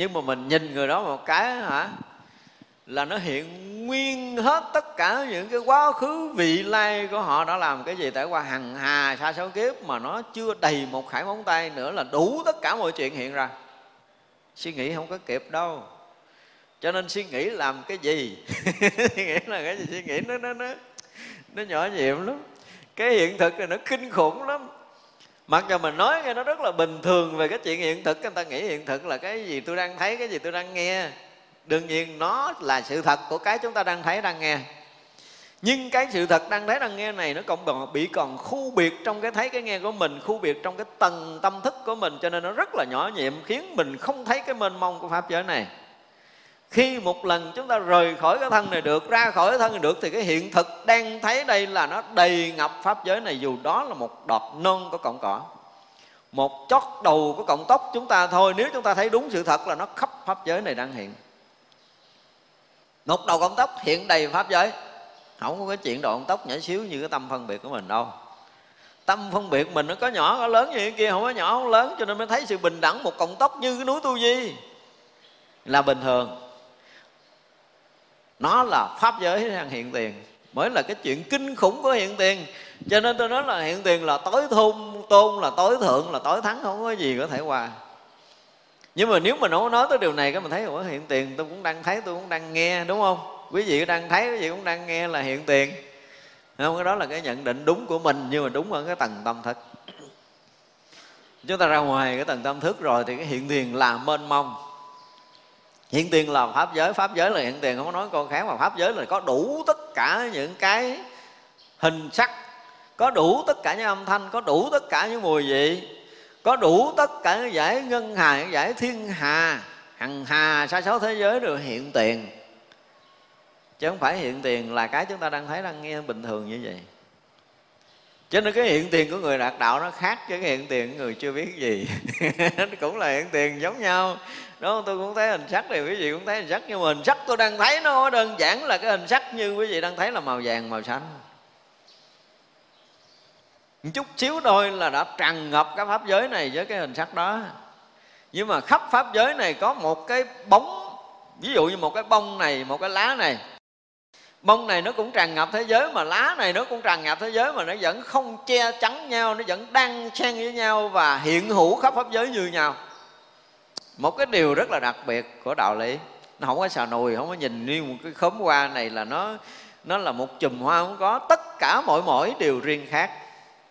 nhưng mà mình nhìn người đó một cái hả? Là nó hiện nguyên hết tất cả những cái quá khứ vị lai của họ đã làm cái gì trải qua hằng hà xa số kiếp mà nó chưa đầy một khải móng tay nữa là đủ tất cả mọi chuyện hiện ra. Suy nghĩ không có kịp đâu. Cho nên suy nghĩ làm cái gì? Suy nghĩ là cái gì? Suy nghĩ nó nó nó nó nhỏ nhiệm lắm. Cái hiện thực này nó kinh khủng lắm mặc dù mình nói nghe nó rất là bình thường về cái chuyện hiện thực, người ta nghĩ hiện thực là cái gì tôi đang thấy, cái gì tôi đang nghe. Đương nhiên nó là sự thật của cái chúng ta đang thấy, đang nghe. Nhưng cái sự thật đang thấy, đang nghe này nó còn bị còn khu biệt trong cái thấy, cái nghe của mình, khu biệt trong cái tầng tâm thức của mình, cho nên nó rất là nhỏ nhiệm, khiến mình không thấy cái mênh mông của pháp giới này khi một lần chúng ta rời khỏi cái thân này được, ra khỏi cái thân này được, thì cái hiện thực đang thấy đây là nó đầy ngập pháp giới này, dù đó là một đọt non của cọng cỏ. Một chót đầu của cọng tóc chúng ta thôi, nếu chúng ta thấy đúng sự thật là nó khắp pháp giới này đang hiện. Một đầu cọng tóc hiện đầy pháp giới. Không có cái chuyện đầu cọng tóc nhỏ xíu như cái tâm phân biệt của mình đâu. Tâm phân biệt mình nó có nhỏ, có lớn như cái kia, không có nhỏ, không lớn, cho nên mới thấy sự bình đẳng một cọng tóc như cái núi tu di. Là bình thường nó là pháp giới đang hiện tiền? Mới là cái chuyện kinh khủng của hiện tiền. Cho nên tôi nói là hiện tiền là tối thôn, tôn là tối thượng, là tối thắng, không có gì có thể qua nhưng mà nếu mà nó nói tới điều này, cái mình thấy, ủa, hiện tiền, tôi cũng đang thấy, tôi cũng đang nghe đúng không? Quý vị đang thấy, quý vị cũng đang nghe là hiện tiền. Không, cái đó là cái nhận định đúng của mình, nhưng mà đúng ở cái tầng tâm thức. Chúng ta ra ngoài cái tầng tâm thức rồi thì cái hiện tiền là mênh mông hiện tiền là pháp giới pháp giới là hiện tiền, không có nói con khác, mà pháp giới là có đủ tất cả những cái hình sắc, có đủ tất cả những âm thanh, có đủ tất cả những mùi vị, có đủ tất cả những giải ngân hà, những giải thiên hà, hằng hà, sa số thế giới đều hiện tiền. Chứ không phải hiện tiền là cái chúng ta đang thấy đang nghe bình thường như vậy cho nên cái hiện tiền của người đạt đạo nó khác với cái hiện tiền của người chưa biết gì. Nó cũng là hiện tiền giống nhau. Đó tôi cũng thấy hình sắc thì quý vị cũng thấy hình sắc, nhưng mà hình sắc tôi đang thấy nó đơn giản là cái hình sắc như quý vị đang thấy là màu vàng, màu xanh. Một chút xíu thôi là đã tràn ngập cái pháp giới này với cái hình sắc đó. Nhưng mà khắp pháp giới này có một cái bóng, ví dụ như một cái bông này, một cái lá này bông này nó cũng tràn ngập thế giới mà lá này nó cũng tràn ngập thế giới mà nó vẫn không che chắn nhau, nó vẫn đang xen với nhau và hiện hữu khắp pháp giới như nhau. Một cái điều rất là đặc biệt của đạo lý, nó không có xào nùi không có nhìn như một cái khóm hoa này là nó nó là một chùm hoa không có. Tất cả mỗi mỗi đều riêng khác,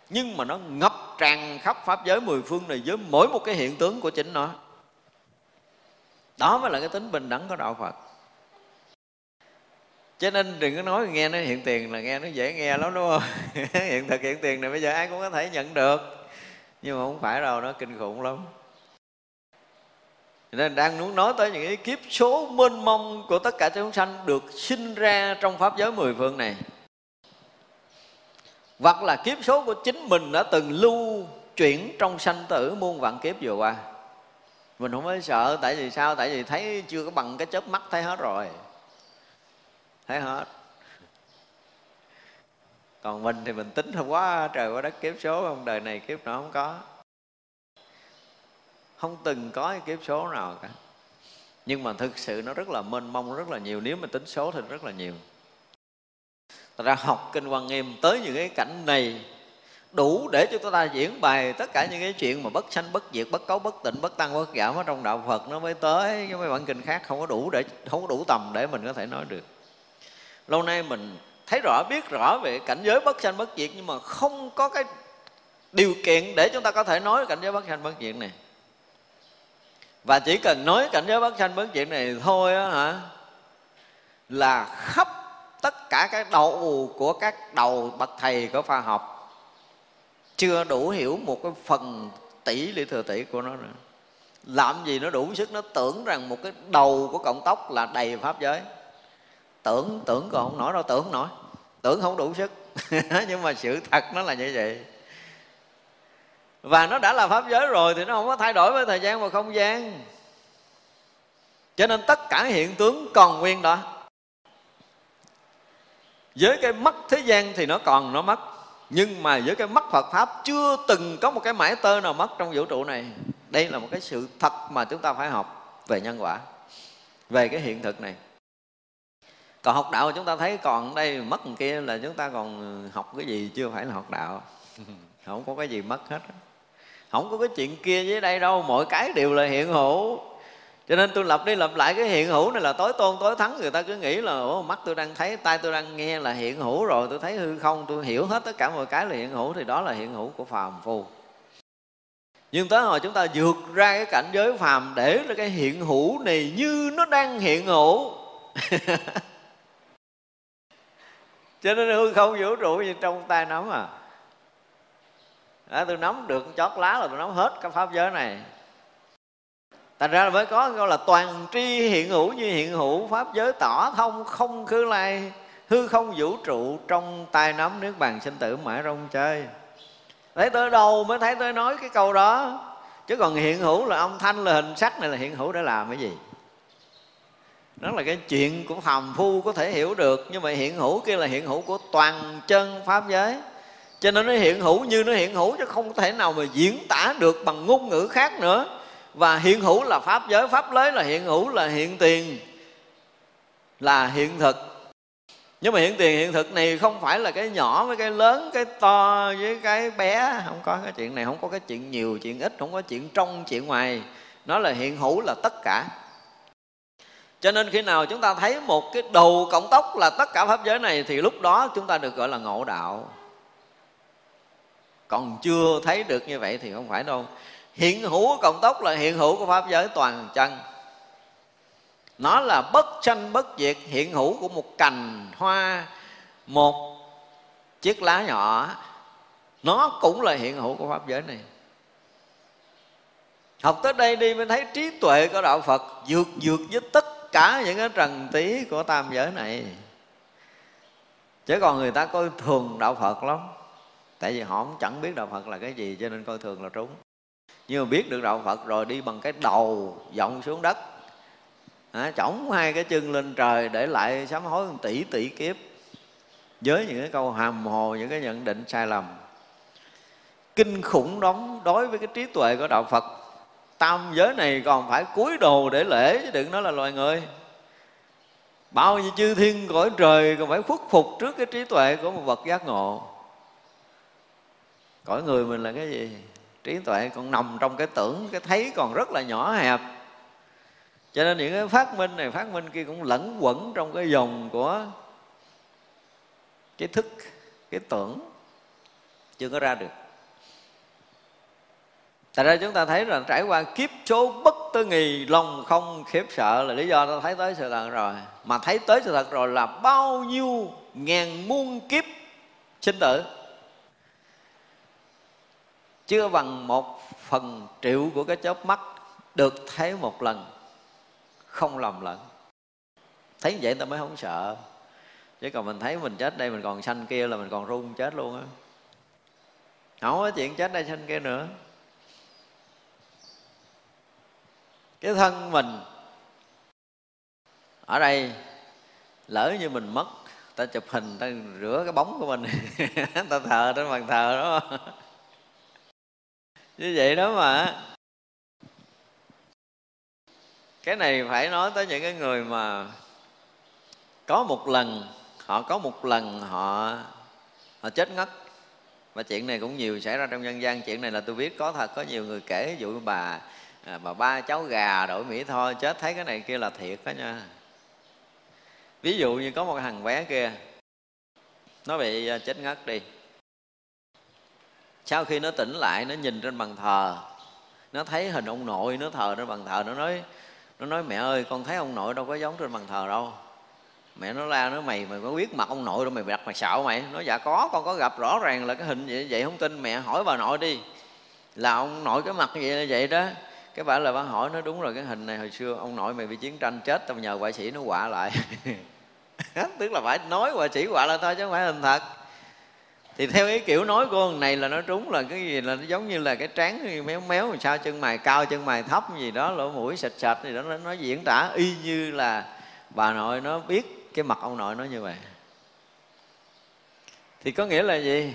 nhưng mà nó ngập tràn khắp pháp giới mười phương này với mỗi một cái hiện tướng của chính nó. Đó mới là cái tính bình đẳng của đạo phật cho nên đừng có nói nghe nó hiện tiền là nghe nó dễ nghe lắm, đúng không? Hiện thực hiện tiền này bây giờ ai cũng có thể nhận được. Nhưng mà không phải đâu, nó kinh khủng lắm. Nên đang muốn nói tới những cái kiếp số mênh mông của tất cả chúng sanh được sinh ra trong pháp giới mười phương này. Hoặc là kiếp số của chính mình đã từng lưu chuyển trong sanh tử muôn vạn kiếp vừa qua. Mình không phải sợ, tại vì sao? Tại vì thấy chưa có bằng cái chớp mắt, thấy hết rồi thấy hết. Còn mình thì mình tính không quá, trời quá đất kiếp số không đời này kiếp nào không có. Không từng có cái kiếp số nào cả. Nhưng mà thực sự nó rất là mênh mông, rất là nhiều. Nếu mà tính số thì rất là nhiều. Thật ra học kinh quan nghiêm tới những cái cảnh này đủ để cho chúng ta diễn bài tất cả những cái chuyện mà bất sanh, bất diệt, bất cấu, bất tịnh, bất tăng, bất giảm ở trong đạo phật nó mới tới. Cái mấy bản kinh khác không có đủ để, không có đủ tầm để mình có thể nói được lâu nay mình thấy rõ, biết rõ về cảnh giới bất sanh bất diệt, nhưng mà không có cái điều kiện để chúng ta có thể nói cảnh giới bất sanh bất diệt này. Và chỉ cần nói cảnh giới bất sanh bất diệt này thôi á hả, là khắp tất cả cái đầu của các đầu bậc thầy của khoa học chưa đủ hiểu một cái phần tỷ lý thừa tỷ của nó nữa. Làm gì nó đủ sức, nó tưởng rằng một cái đầu của cộng tóc là đầy pháp giới tưởng tưởng còn không nổi đâu, tưởng không nổi. Tưởng không đủ sức. Nhưng mà sự thật nó là như vậy. Và nó đã là pháp giới rồi thì nó không có thay đổi với thời gian và không gian. Cho nên tất cả hiện tướng còn nguyên đó. Với cái mắt thế gian thì nó còn nó mất. Nhưng mà với cái mắt Phật pháp chưa từng có một cái mãi tơ nào mất trong vũ trụ này. Đây là một cái sự thật mà chúng ta phải học về nhân quả, về cái hiện thực này còn học đạo chúng ta thấy còn đây mất một kia là chúng ta còn học cái gì chưa phải là học đạo. Không có cái gì mất hết không có cái chuyện kia với đây đâu mọi cái đều là hiện hữu. Cho nên tôi lặp đi lặp lại cái hiện hữu này là tối tôn tối thắng. Người ta cứ nghĩ là Ủa, mắt tôi đang thấy tay tôi đang nghe là hiện hữu rồi tôi thấy hư không tôi hiểu hết tất cả mọi cái là hiện hữu thì đó là hiện hữu của phàm phu. Nhưng tới hồi chúng ta vượt ra cái cảnh giới phàm để là cái hiện hữu này như nó đang hiện hữu cho nên hư không vũ trụ như trong tay nắm à. Đó, tôi nắm được chót lá là tôi nắm hết cái pháp giới này. Thành ra là mới có câu là toàn tri hiện hữu như hiện hữu pháp giới tỏ thông không khứ lai. Hư không vũ trụ trong tay nắm nước bàn sinh tử mãi rong chơi. Thấy tới đâu mới thấy tới nói cái câu đó. Chứ còn hiện hữu là âm thanh là hình sắc này là hiện hữu để làm cái gì? Đó là cái chuyện của phàm phu có thể hiểu được, nhưng mà hiện hữu kia là hiện hữu của toàn chân pháp giới. Cho nên nó hiện hữu như nó hiện hữu chứ không thể nào mà diễn tả được bằng ngôn ngữ khác nữa. Và hiện hữu là pháp giới, pháp lấy là hiện hữu, là hiện tiền, là hiện thực. Nhưng mà hiện tiền, hiện thực này không phải là cái nhỏ với cái lớn, cái to với cái bé, không có cái chuyện này, không có cái chuyện nhiều, chuyện ít, không có chuyện trong, chuyện ngoài. Nó là hiện hữu là tất cả cho nên khi nào chúng ta thấy một cái đầu cộng tóc là tất cả pháp giới này, thì lúc đó chúng ta được gọi là ngộ đạo. Còn chưa thấy được như vậy thì không phải đâu. Hiện hữu của cộng tóc là hiện hữu của pháp giới toàn chân. Nó là bất sanh bất diệt, hiện hữu của một cành, hoa, một chiếc lá nhỏ. Nó cũng là hiện hữu của pháp giới này. Học tới đây đi mới thấy trí tuệ của đạo phật vượt vượt với tất cả những cái trần tí của tam giới này. Chứ còn người ta coi thường đạo phật lắm. Tại vì họ cũng chẳng biết đạo phật là cái gì cho nên coi thường là trúng. Nhưng mà biết được đạo phật rồi đi bằng cái đầu vọng xuống đất. À, chổng hai cái chân lên trời để lại sám hối tỷ tỷ kiếp. Với những cái câu hàm hồ những cái nhận định sai lầm. Kinh khủng đóng đối với cái trí tuệ của đạo phật tam giới này còn phải cúi đồ để lễ chứ đừng nói là loài người. Bao nhiêu chư thiên cõi trời còn phải khuất phục trước cái trí tuệ của một vật giác ngộ. Cõi người mình là cái gì? Trí tuệ còn nằm trong cái tưởng, cái thấy còn rất là nhỏ hẹp. Cho nên những cái phát minh này, phát minh kia cũng lẫn quẩn trong cái dòng của cái thức, cái tưởng. Chưa có ra được. Tại ra chúng ta thấy rằng trải qua kiếp số bất tư nghì, Lòng không khiếp sợ là lý do ta thấy tới sự thật rồi. Mà thấy tới sự thật rồi là bao nhiêu ngàn muôn kiếp sinh tử. Chưa bằng một phần triệu của cái chớp mắt Được thấy một lần, Không lầm lẫn. Thấy vậy ta mới không sợ. Chứ còn mình thấy mình chết đây, mình còn sanh kia là mình còn run chết luôn á. Không có chuyện chết đây sanh kia nữa. Cái thân mình ở đây lỡ như mình mất, ta chụp hình, ta rửa cái bóng của mình. Ta thờ trên bàn thờ đó. Như vậy đó mà. Cái này phải nói tới những cái người mà có một lần, họ có một lần họ họ chết ngất. Và chuyện này cũng nhiều xảy ra trong nhân gian. Chuyện này là tôi biết, có thật, có nhiều người kể. Ví dụ bà à, mà ba cháu gà đổi mỹ thôi chết thấy cái này kia là thiệt đó nha. Ví dụ như có một thằng bé kia nó bị à, chết ngất đi. Sau khi nó tỉnh lại nó nhìn trên bàn thờ nó thấy hình ông nội nó thờ trên bàn thờ nó nói nó nói mẹ ơi con thấy ông nội đâu có giống trên bàn thờ đâu. Mẹ nó la nó mày mày có biết mặt ông nội đâu mày đặt mày xạo mày. Nó dạ có con có gặp rõ ràng là cái hình vậy vậy không tin mẹ hỏi bà nội đi. Là ông nội cái mặt vậy là vậy đó cái bà là bà hỏi nó đúng rồi cái hình này hồi xưa ông nội mày bị chiến tranh chết tao nhờ họa sĩ nó họa lại. Tức là phải nói họa sĩ họa lại thôi chứ không phải hình thật. Thì theo ý kiểu nói của ông này là nó trúng là cái gì là nó giống như là cái trán méo méo sao chân mày cao chân mày thấp gì đó lỗ mũi sạch sạch gì đó nó, nó diễn tả y như là bà nội nó biết cái mặt ông nội nó như vậy. Thì có nghĩa là gì?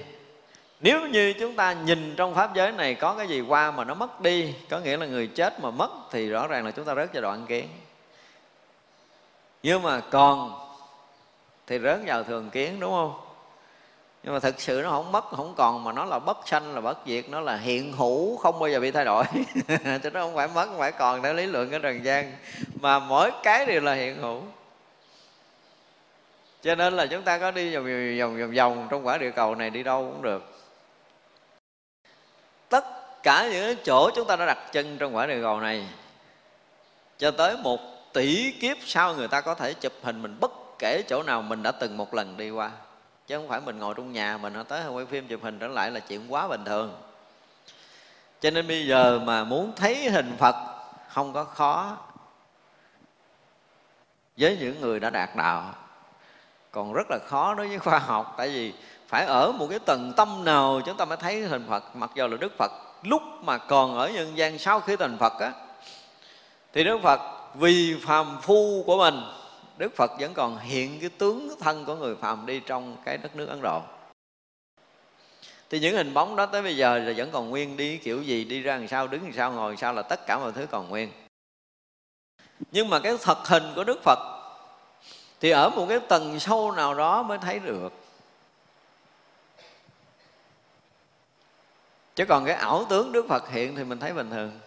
Nếu như chúng ta nhìn trong pháp giới này có cái gì qua mà nó mất đi, có nghĩa là người chết mà mất thì rõ ràng là chúng ta rớt vào đoạn kiến. Nhưng mà còn thì rớt vào thường kiến, đúng không? Nhưng mà thực sự nó không mất, không còn mà nó là bất sanh, là bất diệt, nó là hiện hữu, không bao giờ bị thay đổi. Cho nó không phải mất, không phải còn, theo lý luận cái trần gian. Mà mỗi cái đều là hiện hữu. Cho nên là chúng ta có đi vòng vòng vòng vòng trong quả địa cầu này đi đâu cũng được tất cả những chỗ chúng ta đã đặt chân trong quả địa cầu này, cho tới một tỷ kiếp sau người ta có thể chụp hình mình bất kể chỗ nào mình đã từng một lần đi qua. Chứ không phải mình ngồi trong nhà mình tới quay phim chụp hình trở lại là chuyện quá bình thường. Cho nên bây giờ mà muốn thấy hình phật không có khó với những người đã đạt đạo. Còn rất là khó đối với khoa học, tại vì phải ở một cái tầng tâm nào chúng ta mới thấy hình phật. Mặc dù là đức phật, lúc mà còn ở nhân gian sau khi thành phật á, thì đức phật vì phàm phu của mình, đức phật vẫn còn hiện cái tướng thân của người phàm đi trong cái đất nước ấn độ. Thì những hình bóng đó tới bây giờ là vẫn còn nguyên đi, kiểu gì đi ra làm sao, đứng làm sao, ngồi làm sao là tất cả mọi thứ còn nguyên. Nhưng mà cái thật hình của đức phật thì ở một cái tầng sâu nào đó mới thấy được. Chứ còn cái ảo tướng đức phật hiện thì mình thấy bình thường.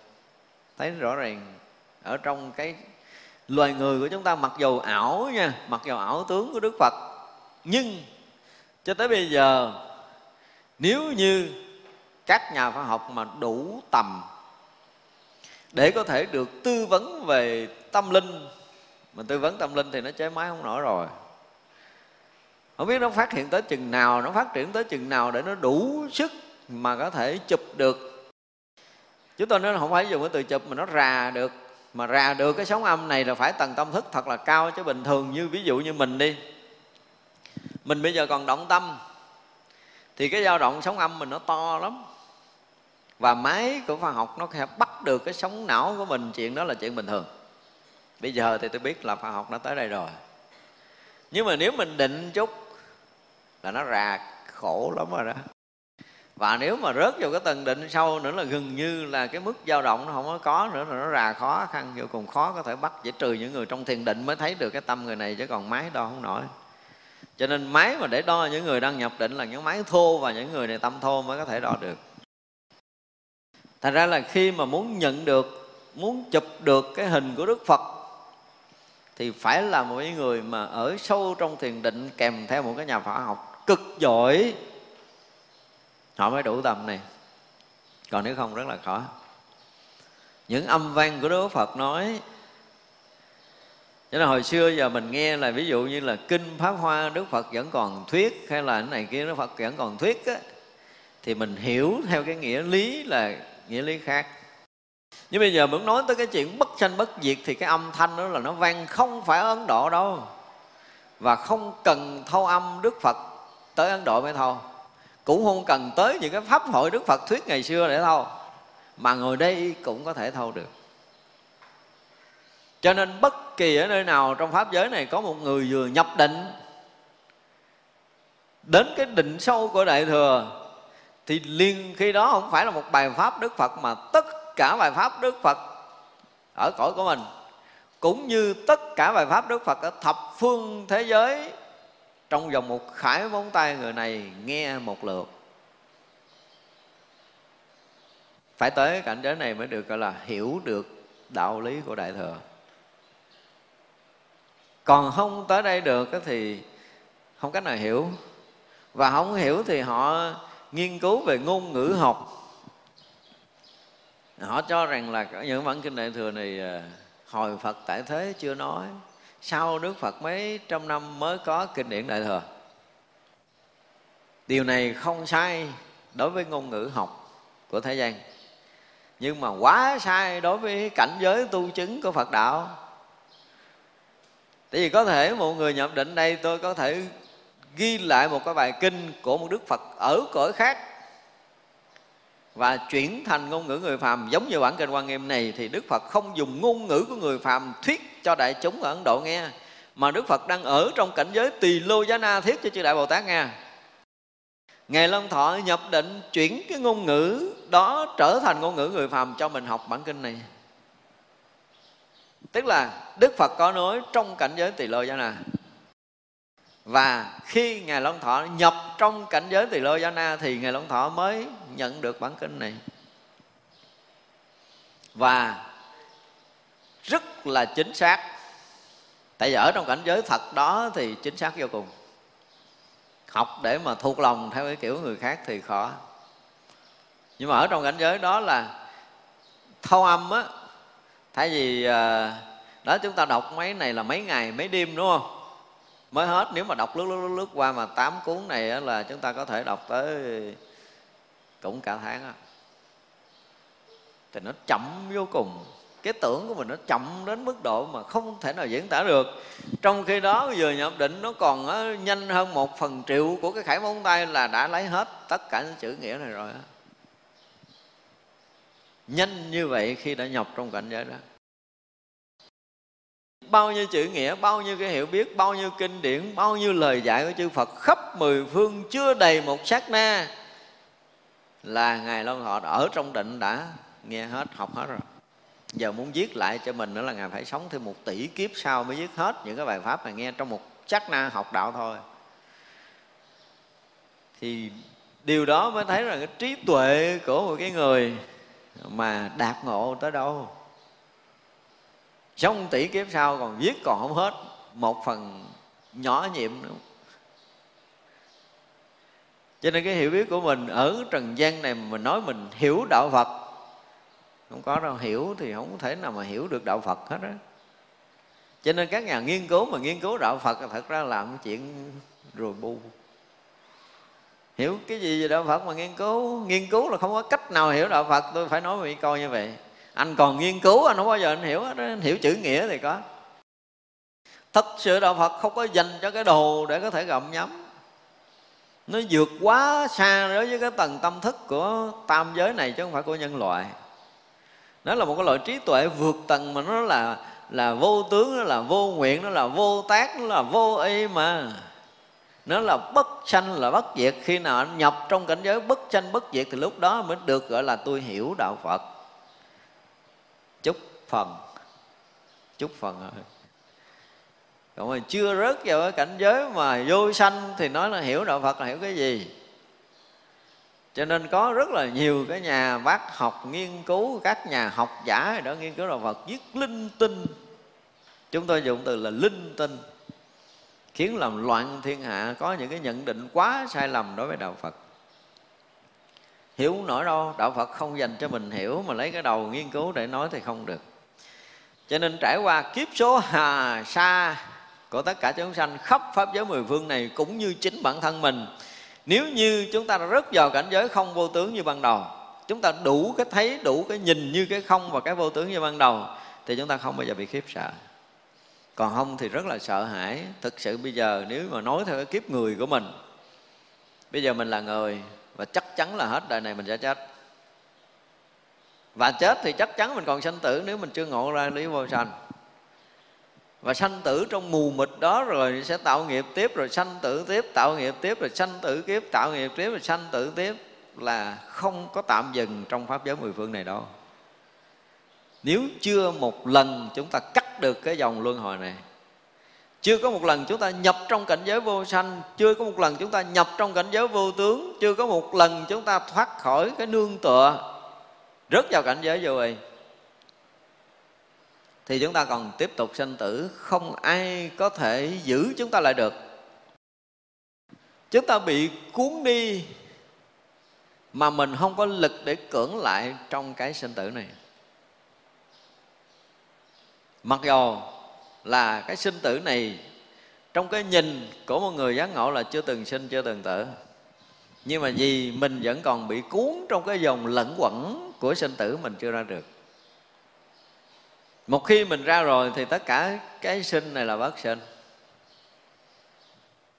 Thấy rõ ràng ở trong cái loài người của chúng ta, mặc dù ảo nha, mặc dù ảo tướng của đức phật, nhưng cho tới bây giờ, nếu như các nhà khoa học mà đủ tầm để có thể được tư vấn về tâm linh, mà tư vấn tâm linh thì nó chế máy không nổi rồi. Không biết nó phát hiện tới chừng nào, nó phát triển tới chừng nào để nó đủ sức mà có thể chụp được. Chúng tôi nói là không phải dùng cái từ chụp mà nó rà được. Mà rà được cái sóng âm này là phải tầng tâm thức thật là cao, chứ bình thường như, ví dụ như mình đi. Mình bây giờ còn động tâm, thì cái dao động sóng âm mình nó to lắm. Và máy của khoa học nó sẽ bắt được cái sóng não của mình, chuyện đó là chuyện bình thường. Bây giờ thì tôi biết là khoa học nó tới đây rồi. Nhưng mà nếu mình định chút là nó rà khổ lắm rồi đó và nếu mà rớt vào cái tầng định sâu nữa là gần như là cái mức dao động nó không có có nữa, là nó rà khó, khăn vô cùng khó có thể bắt chỉ trừ những người trong thiền định mới thấy được cái tâm người này chứ còn máy đo không nổi. Cho nên máy mà để đo những người đang nhập định là những máy thô và những người này tâm thô mới có thể đo được. Thành ra là khi mà muốn nhận được, muốn chụp được cái hình của đức phật thì phải là một người mà ở sâu trong thiền định kèm theo một cái nhà phả học cực giỏi họ mới đủ tầm này. Còn nếu không rất là khó. Những âm vang của đức phật nói, cho nên hồi xưa giờ mình nghe là ví dụ như là kinh pháp hoa đức phật vẫn còn thuyết hay là cái này kia, đức phật vẫn còn thuyết á, thì mình hiểu theo cái nghĩa lý là nghĩa lý khác. Nhưng bây giờ muốn nói tới cái chuyện bất sanh bất diệt thì cái âm thanh đó là nó vang không phải ở ấn độ đâu, và không cần thâu âm đức phật tới ấn độ mới thâu cũng không cần tới những cái pháp hội đức phật thuyết ngày xưa để thâu. Mà ngồi đây cũng có thể thâu được. Cho nên bất kỳ ở nơi nào trong pháp giới này có một người vừa nhập định, đến cái định sâu của đại thừa, thì liền khi đó không phải là một bài pháp đức phật, mà tất cả bài pháp đức phật ở cõi của mình, cũng như tất cả bài pháp đức phật ở thập phương thế giới trong vòng một khải móng tay người này nghe một lượt. Phải tới cảnh giới này mới được, gọi là hiểu được đạo lý của đại thừa. Còn không tới đây được thì không cách nào hiểu. Và không hiểu thì họ nghiên cứu về ngôn ngữ học. Họ cho rằng là những bản kinh đại thừa này à, hồi phật tại thế chưa nói sau đức phật mấy trăm năm mới có kinh điển đại thừa. Điều này không sai đối với ngôn ngữ học của thế gian. Nhưng mà quá sai đối với cảnh giới tu chứng của phật đạo. Tại vì có thể một người nhập định đây, tôi có thể ghi lại một cái bài kinh của một đức phật ở cõi khác và chuyển thành ngôn ngữ người phàm giống như bản kinh quan nghiêm này, thì đức phật không dùng ngôn ngữ của người phàm thuyết cho đại chúng ở ấn độ nghe, mà đức phật đang ở trong cảnh giới tỳ lô giá na thiết cho chư đại bồ tát nghe Ngài Long Thọ nhập định chuyển cái ngôn ngữ đó trở thành ngôn ngữ người phàm cho mình học bản kinh này. Tức là Đức Phật có nói trong cảnh giới tỳ lô giá na. Và khi Ngài Long Thọ nhập trong cảnh giới tỳ lô giá na thì Ngài Long Thọ mới nhận được bản kinh này. Và rất là chính xác. Tại vì ở trong cảnh giới thật đó thì chính xác vô cùng học để mà thuộc lòng theo cái kiểu người khác thì khó nhưng mà ở trong cảnh giới đó là thâu âm á, thay vì ờ, đó chúng ta đọc mấy này là mấy ngày, mấy đêm, đúng không mới hết nếu mà đọc lướt lướt lướt, qua mà tám cuốn này là chúng ta có thể đọc tới cũng cả tháng á. Thì nó chậm vô cùng. Cái tưởng của mình nó chậm đến mức độ mà không thể nào diễn tả được. Trong khi đó vừa nhập định nó còn nhanh hơn một phần triệu của cái khải móng tay là đã lấy hết tất cả những chữ nghĩa này rồi nhanh như vậy khi đã nhập trong cảnh giới đó bao nhiêu chữ nghĩa, bao nhiêu cái hiểu biết, bao nhiêu kinh điển, bao nhiêu lời dạy của chư phật khắp mười phương chưa đầy một sát na là ngài long họ ở trong định đã nghe hết, học hết rồi. Giờ muốn viết lại cho mình nữa là ngài phải sống thêm một tỷ kiếp sau mới viết hết những cái bài pháp mà nghe trong một sát na học đạo thôi. Thì điều đó mới thấy rằng cái trí tuệ của một cái người mà đạt ngộ tới đâu sống tỷ kiếp sau còn viết còn không hết, một phần nhỏ nhiệm nữa cho nên cái hiểu biết của mình ở trần gian này mình nói mình hiểu đạo phật, không có đâu hiểu thì không thể nào mà hiểu được đạo phật hết á. Cho nên các nhà nghiên cứu mà nghiên cứu đạo phật thật ra làm chuyện rồi bu. Hiểu cái gì về đạo phật mà nghiên cứu? Nghiên cứu là không có cách nào hiểu đạo phật, tôi phải nói với coi như vậy anh còn nghiên cứu, anh không bao giờ anh hiểu anh hiểu chữ nghĩa thì có. Thật sự đạo phật không có dành cho cái đồ để có thể gặm nhấm. Nó vượt quá xa đối với cái tầng tâm thức của tam giới này chứ không phải của nhân loại. Nó là một cái loại trí tuệ vượt tầng mà nó là là vô tướng, nó là vô nguyện, nó là vô tác, nó là vô y mà. Nó là bất sanh, là bất diệt. Khi nào anh nhập trong cảnh giới bất sanh, bất diệt thì lúc đó mới được gọi là tôi hiểu đạo phật chúc phần. Chúc phần thôi còn mà chưa rớt vào cái cảnh giới mà vô sanh thì nói là hiểu đạo phật là hiểu cái gì. Cho nên có rất là nhiều cái nhà bác học nghiên cứu, các nhà học giả đó nghiên cứu đạo phật, viết linh tinh. Chúng tôi dùng từ là linh tinh, khiến làm loạn thiên hạ, có những cái nhận định quá sai lầm đối với đạo phật hiểu không nổi đâu đạo phật không dành cho mình hiểu mà lấy cái đầu nghiên cứu để nói thì không được. Cho nên trải qua kiếp số hà sa của tất cả chúng sanh khắp pháp giới mười phương này cũng như chính bản thân mình, nếu như chúng ta rớt vào cảnh giới không vô tướng như ban đầu, chúng ta đủ cái thấy, đủ cái nhìn như cái không và cái vô tướng như ban đầu, thì chúng ta không bao giờ bị khiếp sợ. Còn không thì rất là sợ hãi. Thực sự bây giờ nếu mà nói theo cái kiếp người của mình, bây giờ mình là người và chắc chắn là hết đời này mình sẽ chết. Và chết thì chắc chắn mình còn sanh tử nếu mình chưa ngộ ra lý vô sanh. Và sanh tử trong mù mịt đó rồi sẽ tạo nghiệp tiếp, rồi sanh tử tiếp, tạo nghiệp tiếp, rồi sanh tử kiếp, tạo nghiệp tiếp, rồi sanh tử tiếp. Là không có tạm dừng trong pháp giới mười phương này đâu. Nếu chưa một lần chúng ta cắt được cái dòng luân hồi này chưa có một lần chúng ta nhập trong cảnh giới vô sanh, chưa có một lần chúng ta nhập trong cảnh giới vô tướng, chưa có một lần chúng ta thoát khỏi cái nương tựa, rớt vào cảnh giới vô hình thì chúng ta còn tiếp tục sanh tử, không ai có thể giữ chúng ta lại được. Chúng ta bị cuốn đi mà mình không có lực để cưỡng lại trong cái sinh tử này. Mặc dù là cái sinh tử này, trong cái nhìn của một người giác ngộ là chưa từng sinh, chưa từng tử. Nhưng mà vì mình vẫn còn bị cuốn trong cái dòng lẫn quẩn của sinh tử mình chưa ra được. Một khi mình ra rồi thì tất cả cái sinh này là bất sinh.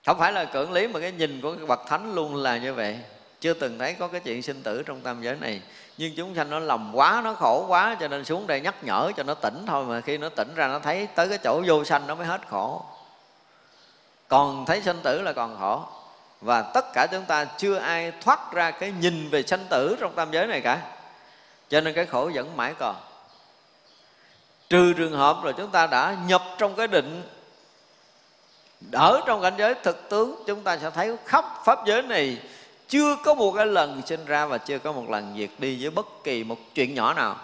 Không phải là cưỡng lý, mà cái nhìn của cái bậc thánh luôn là như vậy. Chưa từng thấy có cái chuyện sinh tử trong tam giới này nhưng chúng sanh nó lầm quá, nó khổ quá, cho nên xuống đây nhắc nhở cho nó tỉnh thôi mà khi nó tỉnh ra nó thấy tới cái chỗ vô sanh nó mới hết khổ. Còn thấy sanh tử là còn khổ. Và tất cả chúng ta chưa ai thoát ra cái nhìn về sanh tử trong tam giới này cả. Cho nên cái khổ vẫn mãi còn. Trừ trường hợp là chúng ta đã nhập trong cái định, ở trong cảnh giới thực tướng, chúng ta sẽ thấy khắp pháp giới này chưa có một cái lần sinh ra và chưa có một lần diệt đi với bất kỳ một chuyện nhỏ nào.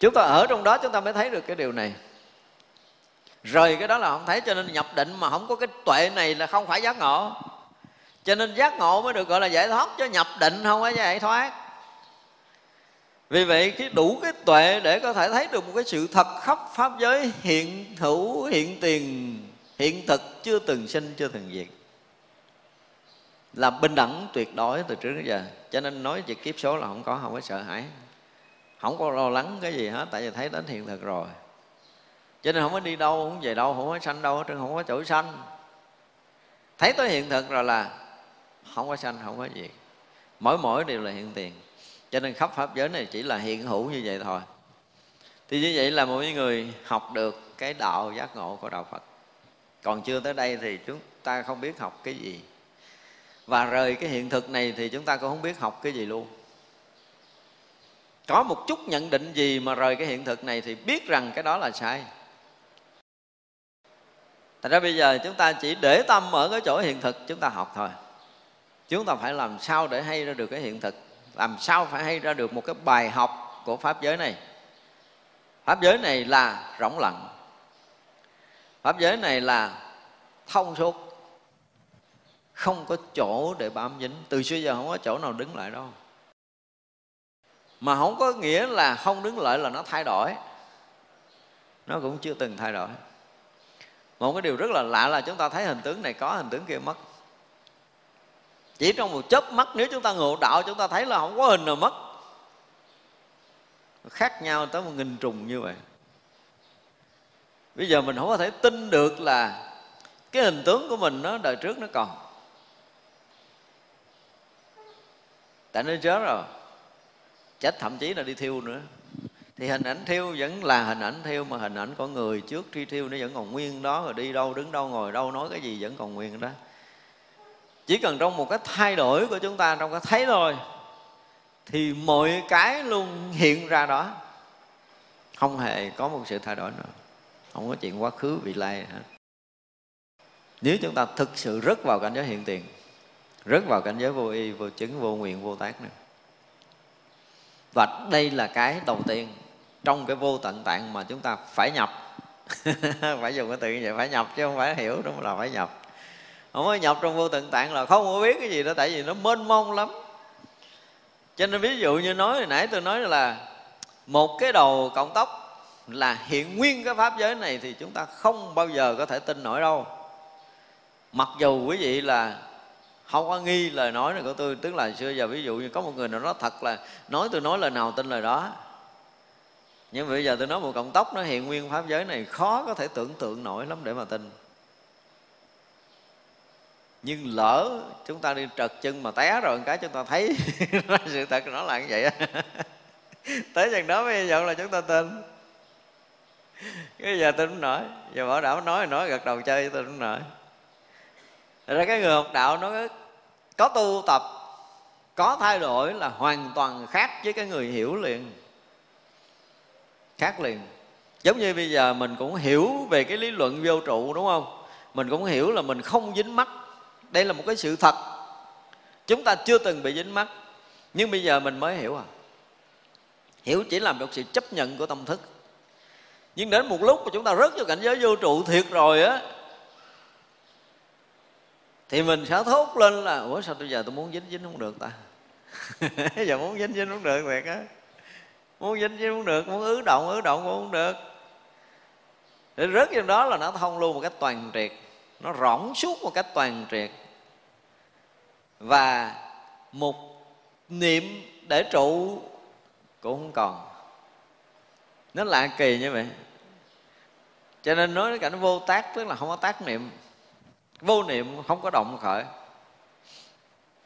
Chúng ta ở trong đó chúng ta mới thấy được cái điều này. Rời cái đó là không thấy, cho nên nhập định mà không có cái tuệ này là không phải giác ngộ. Cho nên giác ngộ mới được gọi là giải thoát, chứ nhập định không phải giải thoát. Vì vậy cái đủ cái tuệ để có thể thấy được một cái sự thật khắp pháp giới hiện hữu, hiện tiền, hiện thực, chưa từng sinh, chưa từng diệt là bình đẳng tuyệt đối từ trước đến giờ. Cho nên nói về kiếp số là không có không có sợ hãi. Không có lo lắng cái gì hết, tại vì thấy đến hiện thực rồi. Cho nên không có đi đâu, không về đâu, không có sanh đâu chứ không có chỗ sanh. Thấy tới hiện thực rồi là không có sanh, không có gì. Mỗi mỗi đều là hiện tiền. Cho nên khắp pháp giới này chỉ là hiện hữu như vậy thôi. Thì như vậy là mỗi người học được cái đạo giác ngộ của đạo phật. Còn chưa tới đây thì chúng ta không biết học cái gì và rời cái hiện thực này thì chúng ta cũng không biết học cái gì luôn. Có một chút nhận định gì mà rời cái hiện thực này thì biết rằng cái đó là sai. Thật ra bây giờ chúng ta chỉ để tâm ở cái chỗ hiện thực, chúng ta học thôi. Chúng ta phải làm sao để hay ra được cái hiện thực? Làm sao phải hay ra được một cái bài học của Pháp giới này? Pháp giới này là rỗng lặng. Pháp giới này là thông suốt không có chỗ để bám dính. Từ xưa giờ không có chỗ nào đứng lại đâu. Mà không có nghĩa là không đứng lại là nó thay đổi. Nó cũng chưa từng thay đổi. Một cái điều rất là lạ là chúng ta thấy hình tướng này có, hình tướng kia mất. Chỉ trong một chớp mắt, nếu chúng ta ngộ đạo, chúng ta thấy là không có hình nào mất. Khác nhau tới một nghìn trùng như vậy. Bây giờ mình không có thể tin được là cái hình tướng của mình nó đời trước nó còn. Tại nó chết rồi. Chết thậm chí là đi thiêu nữa. Thì hình ảnh thiêu vẫn là hình ảnh thiêu, mà hình ảnh của người trước khi thiêu nó vẫn còn nguyên đó, rồi đi đâu đứng đâu ngồi đâu nói cái gì vẫn còn nguyên đó. Chỉ cần trong một cái thay đổi của chúng ta, trong cái thấy thôi, thì mọi cái luôn hiện ra đó. Không hề có một sự thay đổi nào. Không có chuyện quá khứ, vị lai hết. Nếu chúng ta thực sự rớt vào cảnh giới hiện tiền rớt vào cảnh giới vô y, vô chứng, vô nguyện, vô tác này và đây là cái đầu tiên trong cái vô tận tạng mà chúng ta phải nhập. Phải dùng cái từ như vậy, phải nhập chứ không phải hiểu, đúng là phải nhập. Không có nhập trong vô tận tạng là không có biết cái gì đó, tại vì nó mênh mông lắm. Cho nên ví dụ như nói hồi nãy tôi nói là một cái đầu cộng tóc là hiện nguyên cái pháp giới này thì chúng ta không bao giờ có thể tin nổi đâu. Mặc dù quý vị là không có nghi lời nói này của tôi. Tức là xưa giờ ví dụ như có một người nào đó thật là nói tôi nói lời nào tin lời đó. Nhưng bây giờ tôi nói một cộng tóc nó hiện nguyên pháp giới này, khó có thể tưởng tượng nổi lắm để mà tin. Nhưng lỡ chúng ta đi trật chân mà té rồi cái chúng ta thấy sự thật nó là như vậy tới chừng đó bây giờ là chúng ta tin. Cái giờ tôi không nổi. Giờ bảo đạo nói nói, gật đầu chơi tôi không nổi. Thật ra cái người học đạo nó có tu tập, có thay đổi là hoàn toàn khác với cái người hiểu liền. Khác liền. Giống như bây giờ mình cũng hiểu về cái lý luận vô trụ, đúng không? Mình cũng hiểu là mình không dính mắt. Đây là một cái sự thật. Chúng ta chưa từng bị dính mắt. Nhưng bây giờ mình mới hiểu à. Hiểu chỉ là một sự chấp nhận của tâm thức. Nhưng đến một lúc mà chúng ta rớt vô cảnh giới vô trụ thiệt rồi á thì mình sẽ thốt lên là, ủa, sao bây giờ tôi muốn dính dính không được ta? Giờ muốn dính dính không được thiệt á. Muốn dính dính không được, muốn ứ động ứ động cũng không được. Để rớt trong đó là nó thông luôn một cách toàn triệt. Nó rỗng suốt một cách toàn triệt. Và một niệm để trụ cũng không còn. Nó lạ kỳ như vậy. Cho nên nói cái cảnh vô tác tức là không có tác niệm vô niệm không có động khởi.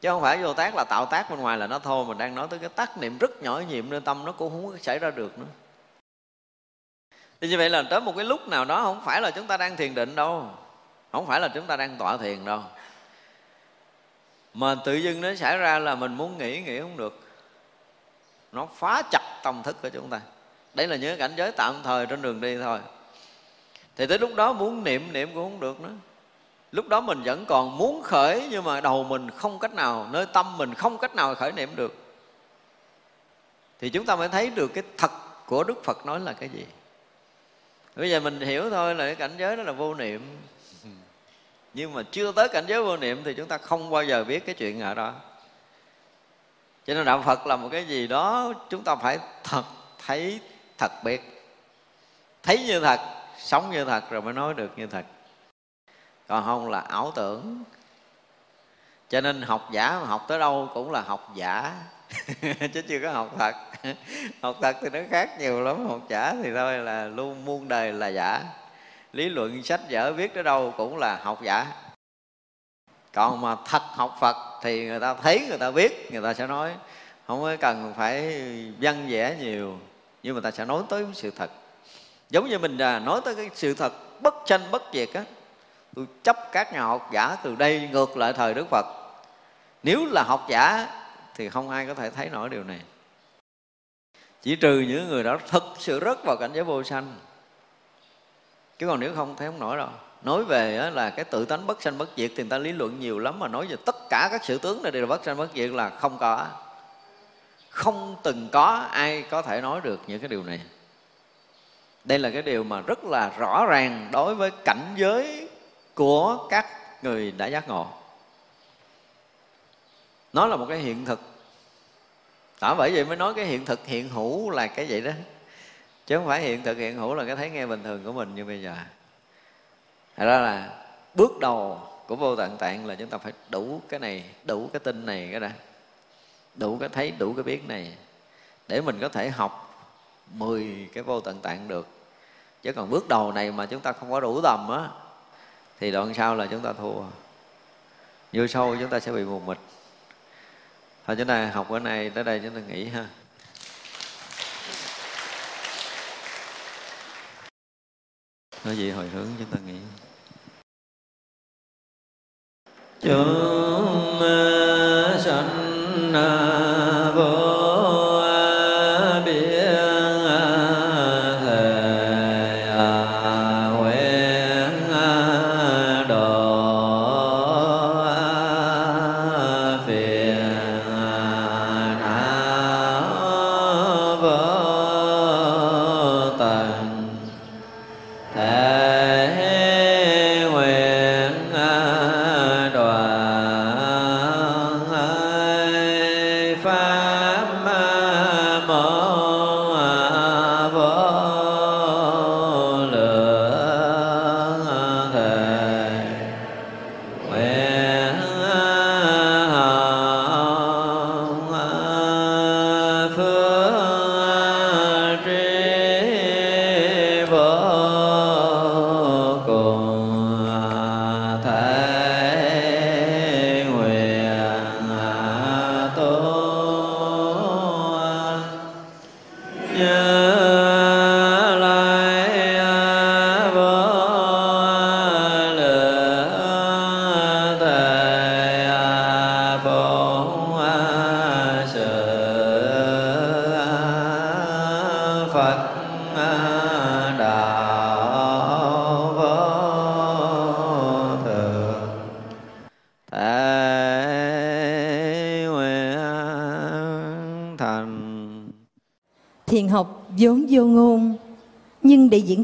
Chứ không phải vô tác là tạo tác bên ngoài là nó thôi, mình đang nói tới cái tác niệm rất nhỏ nhiệm nên tâm nó cũng không có xảy ra được nữa. Thì như vậy là tới một cái lúc nào đó không phải là chúng ta đang thiền định đâu. Không phải là chúng ta đang tọa thiền đâu. Mà tự dưng nó xảy ra là mình muốn nghĩ nghĩ không được. Nó phá chặt tâm thức của chúng ta. Đấy là những cảnh giới tạm thời trên đường đi thôi. Thì tới lúc đó muốn niệm niệm cũng không được nữa lúc đó mình vẫn còn muốn khởi nhưng mà đầu mình không cách nào nơi tâm mình không cách nào khởi niệm được. Thì chúng ta mới thấy được cái thật của đức phật nói là cái gì. Bây giờ mình hiểu thôi là cái cảnh giới đó là vô niệm. Nhưng mà chưa tới cảnh giới vô niệm thì chúng ta không bao giờ biết cái chuyện ở đó. Cho nên đạo phật là một cái gì đó chúng ta phải thật thấy thật biệt, thấy như thật sống như thật rồi mới nói được như thật còn không là ảo tưởng. Cho nên học giả mà học tới đâu cũng là học giả. Chứ chưa có học thật. Học thật thì nó khác nhiều lắm. Học giả thì thôi là luôn muôn đời là giả. Lý luận, sách vở viết tới đâu cũng là học giả. Còn mà thật học phật thì người ta thấy, người ta biết, người ta sẽ nói. Không có cần phải văn vẽ nhiều, nhưng mà ta sẽ nói tới sự thật. Giống như mình là nói tới cái sự thật bất tranh bất diệt á tôi chấp các nhà học giả từ đây ngược lại thời đức phật. Nếu là học giả thì không ai có thể thấy nổi điều này. Chỉ trừ những người đó thực sự rất vào cảnh giới vô sanh. Chứ còn nếu không, thấy không nổi đâu. Nói về là cái tự tánh bất sanh bất diệt thì người ta lý luận nhiều lắm mà nói về tất cả các sự tướng này đều là bất sanh bất diệt là không có. Không từng có ai có thể nói được những cái điều này. Đây là cái điều mà rất là rõ ràng đối với cảnh giới của các người đã giác ngộ. Nó là một cái hiện thực. Đó bởi vậy mới nói cái hiện thực hiện hữu là cái vậy đó. Chứ không phải hiện thực hiện hữu là cái thấy nghe bình thường của mình như bây giờ. Thật ra là bước đầu của vô tận tạng là chúng ta phải đủ cái này, đủ cái tin này cái đã. Đủ cái thấy, đủ cái biết này. Để mình có thể học 10 cái vô tận tạng được. Chứ còn bước đầu này mà chúng ta không có đủ tầm á thì đoạn sau là chúng ta thua. Vô sâu chúng ta sẽ bị mù mịt thôi chúng ta học bữa nay tới đây chúng ta nghỉ ha. Nói gì hồi hướng chúng ta nghỉ? Chúng sanh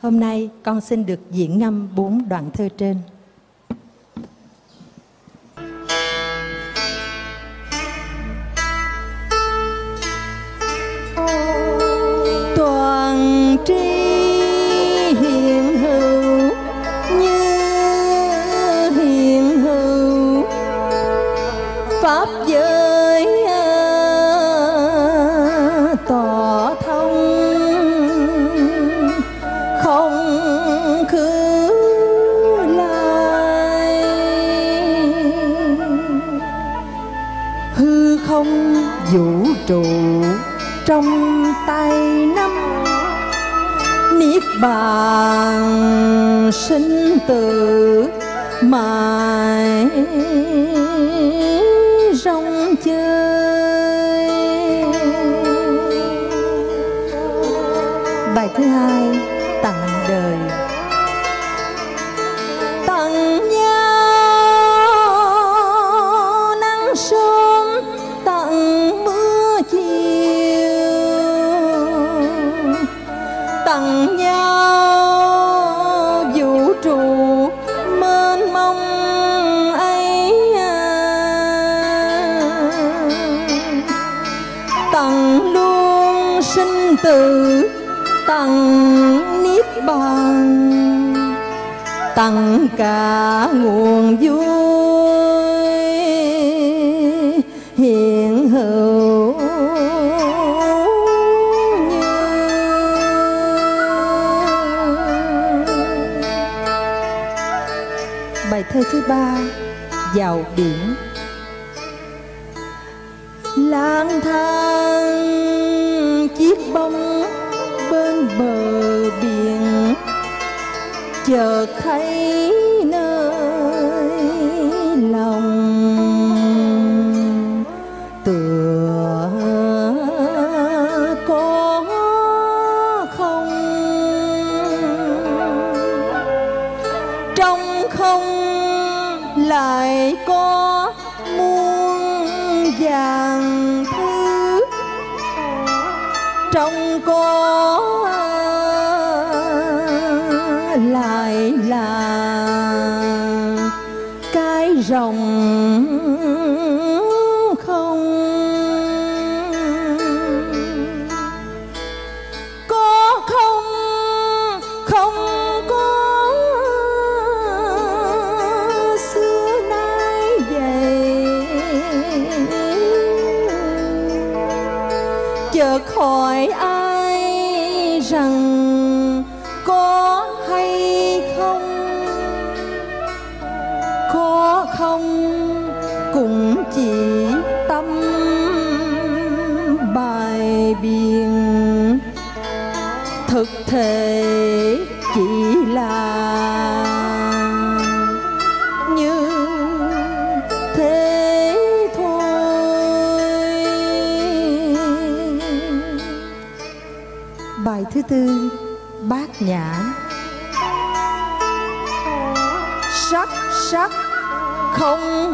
hôm nay con xin được diễn ngâm bốn đoạn thơ trên. Tầng nhau vũ trụ mênh mông ấy à. tầng luôn sinh tử tầng niết bàn tầng cả nguồn vui thứ ba vào biển. Lang thang chiếc bóng bên bờ biển. Chợt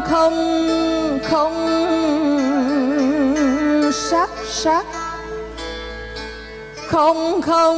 không không sắc sắc. Không không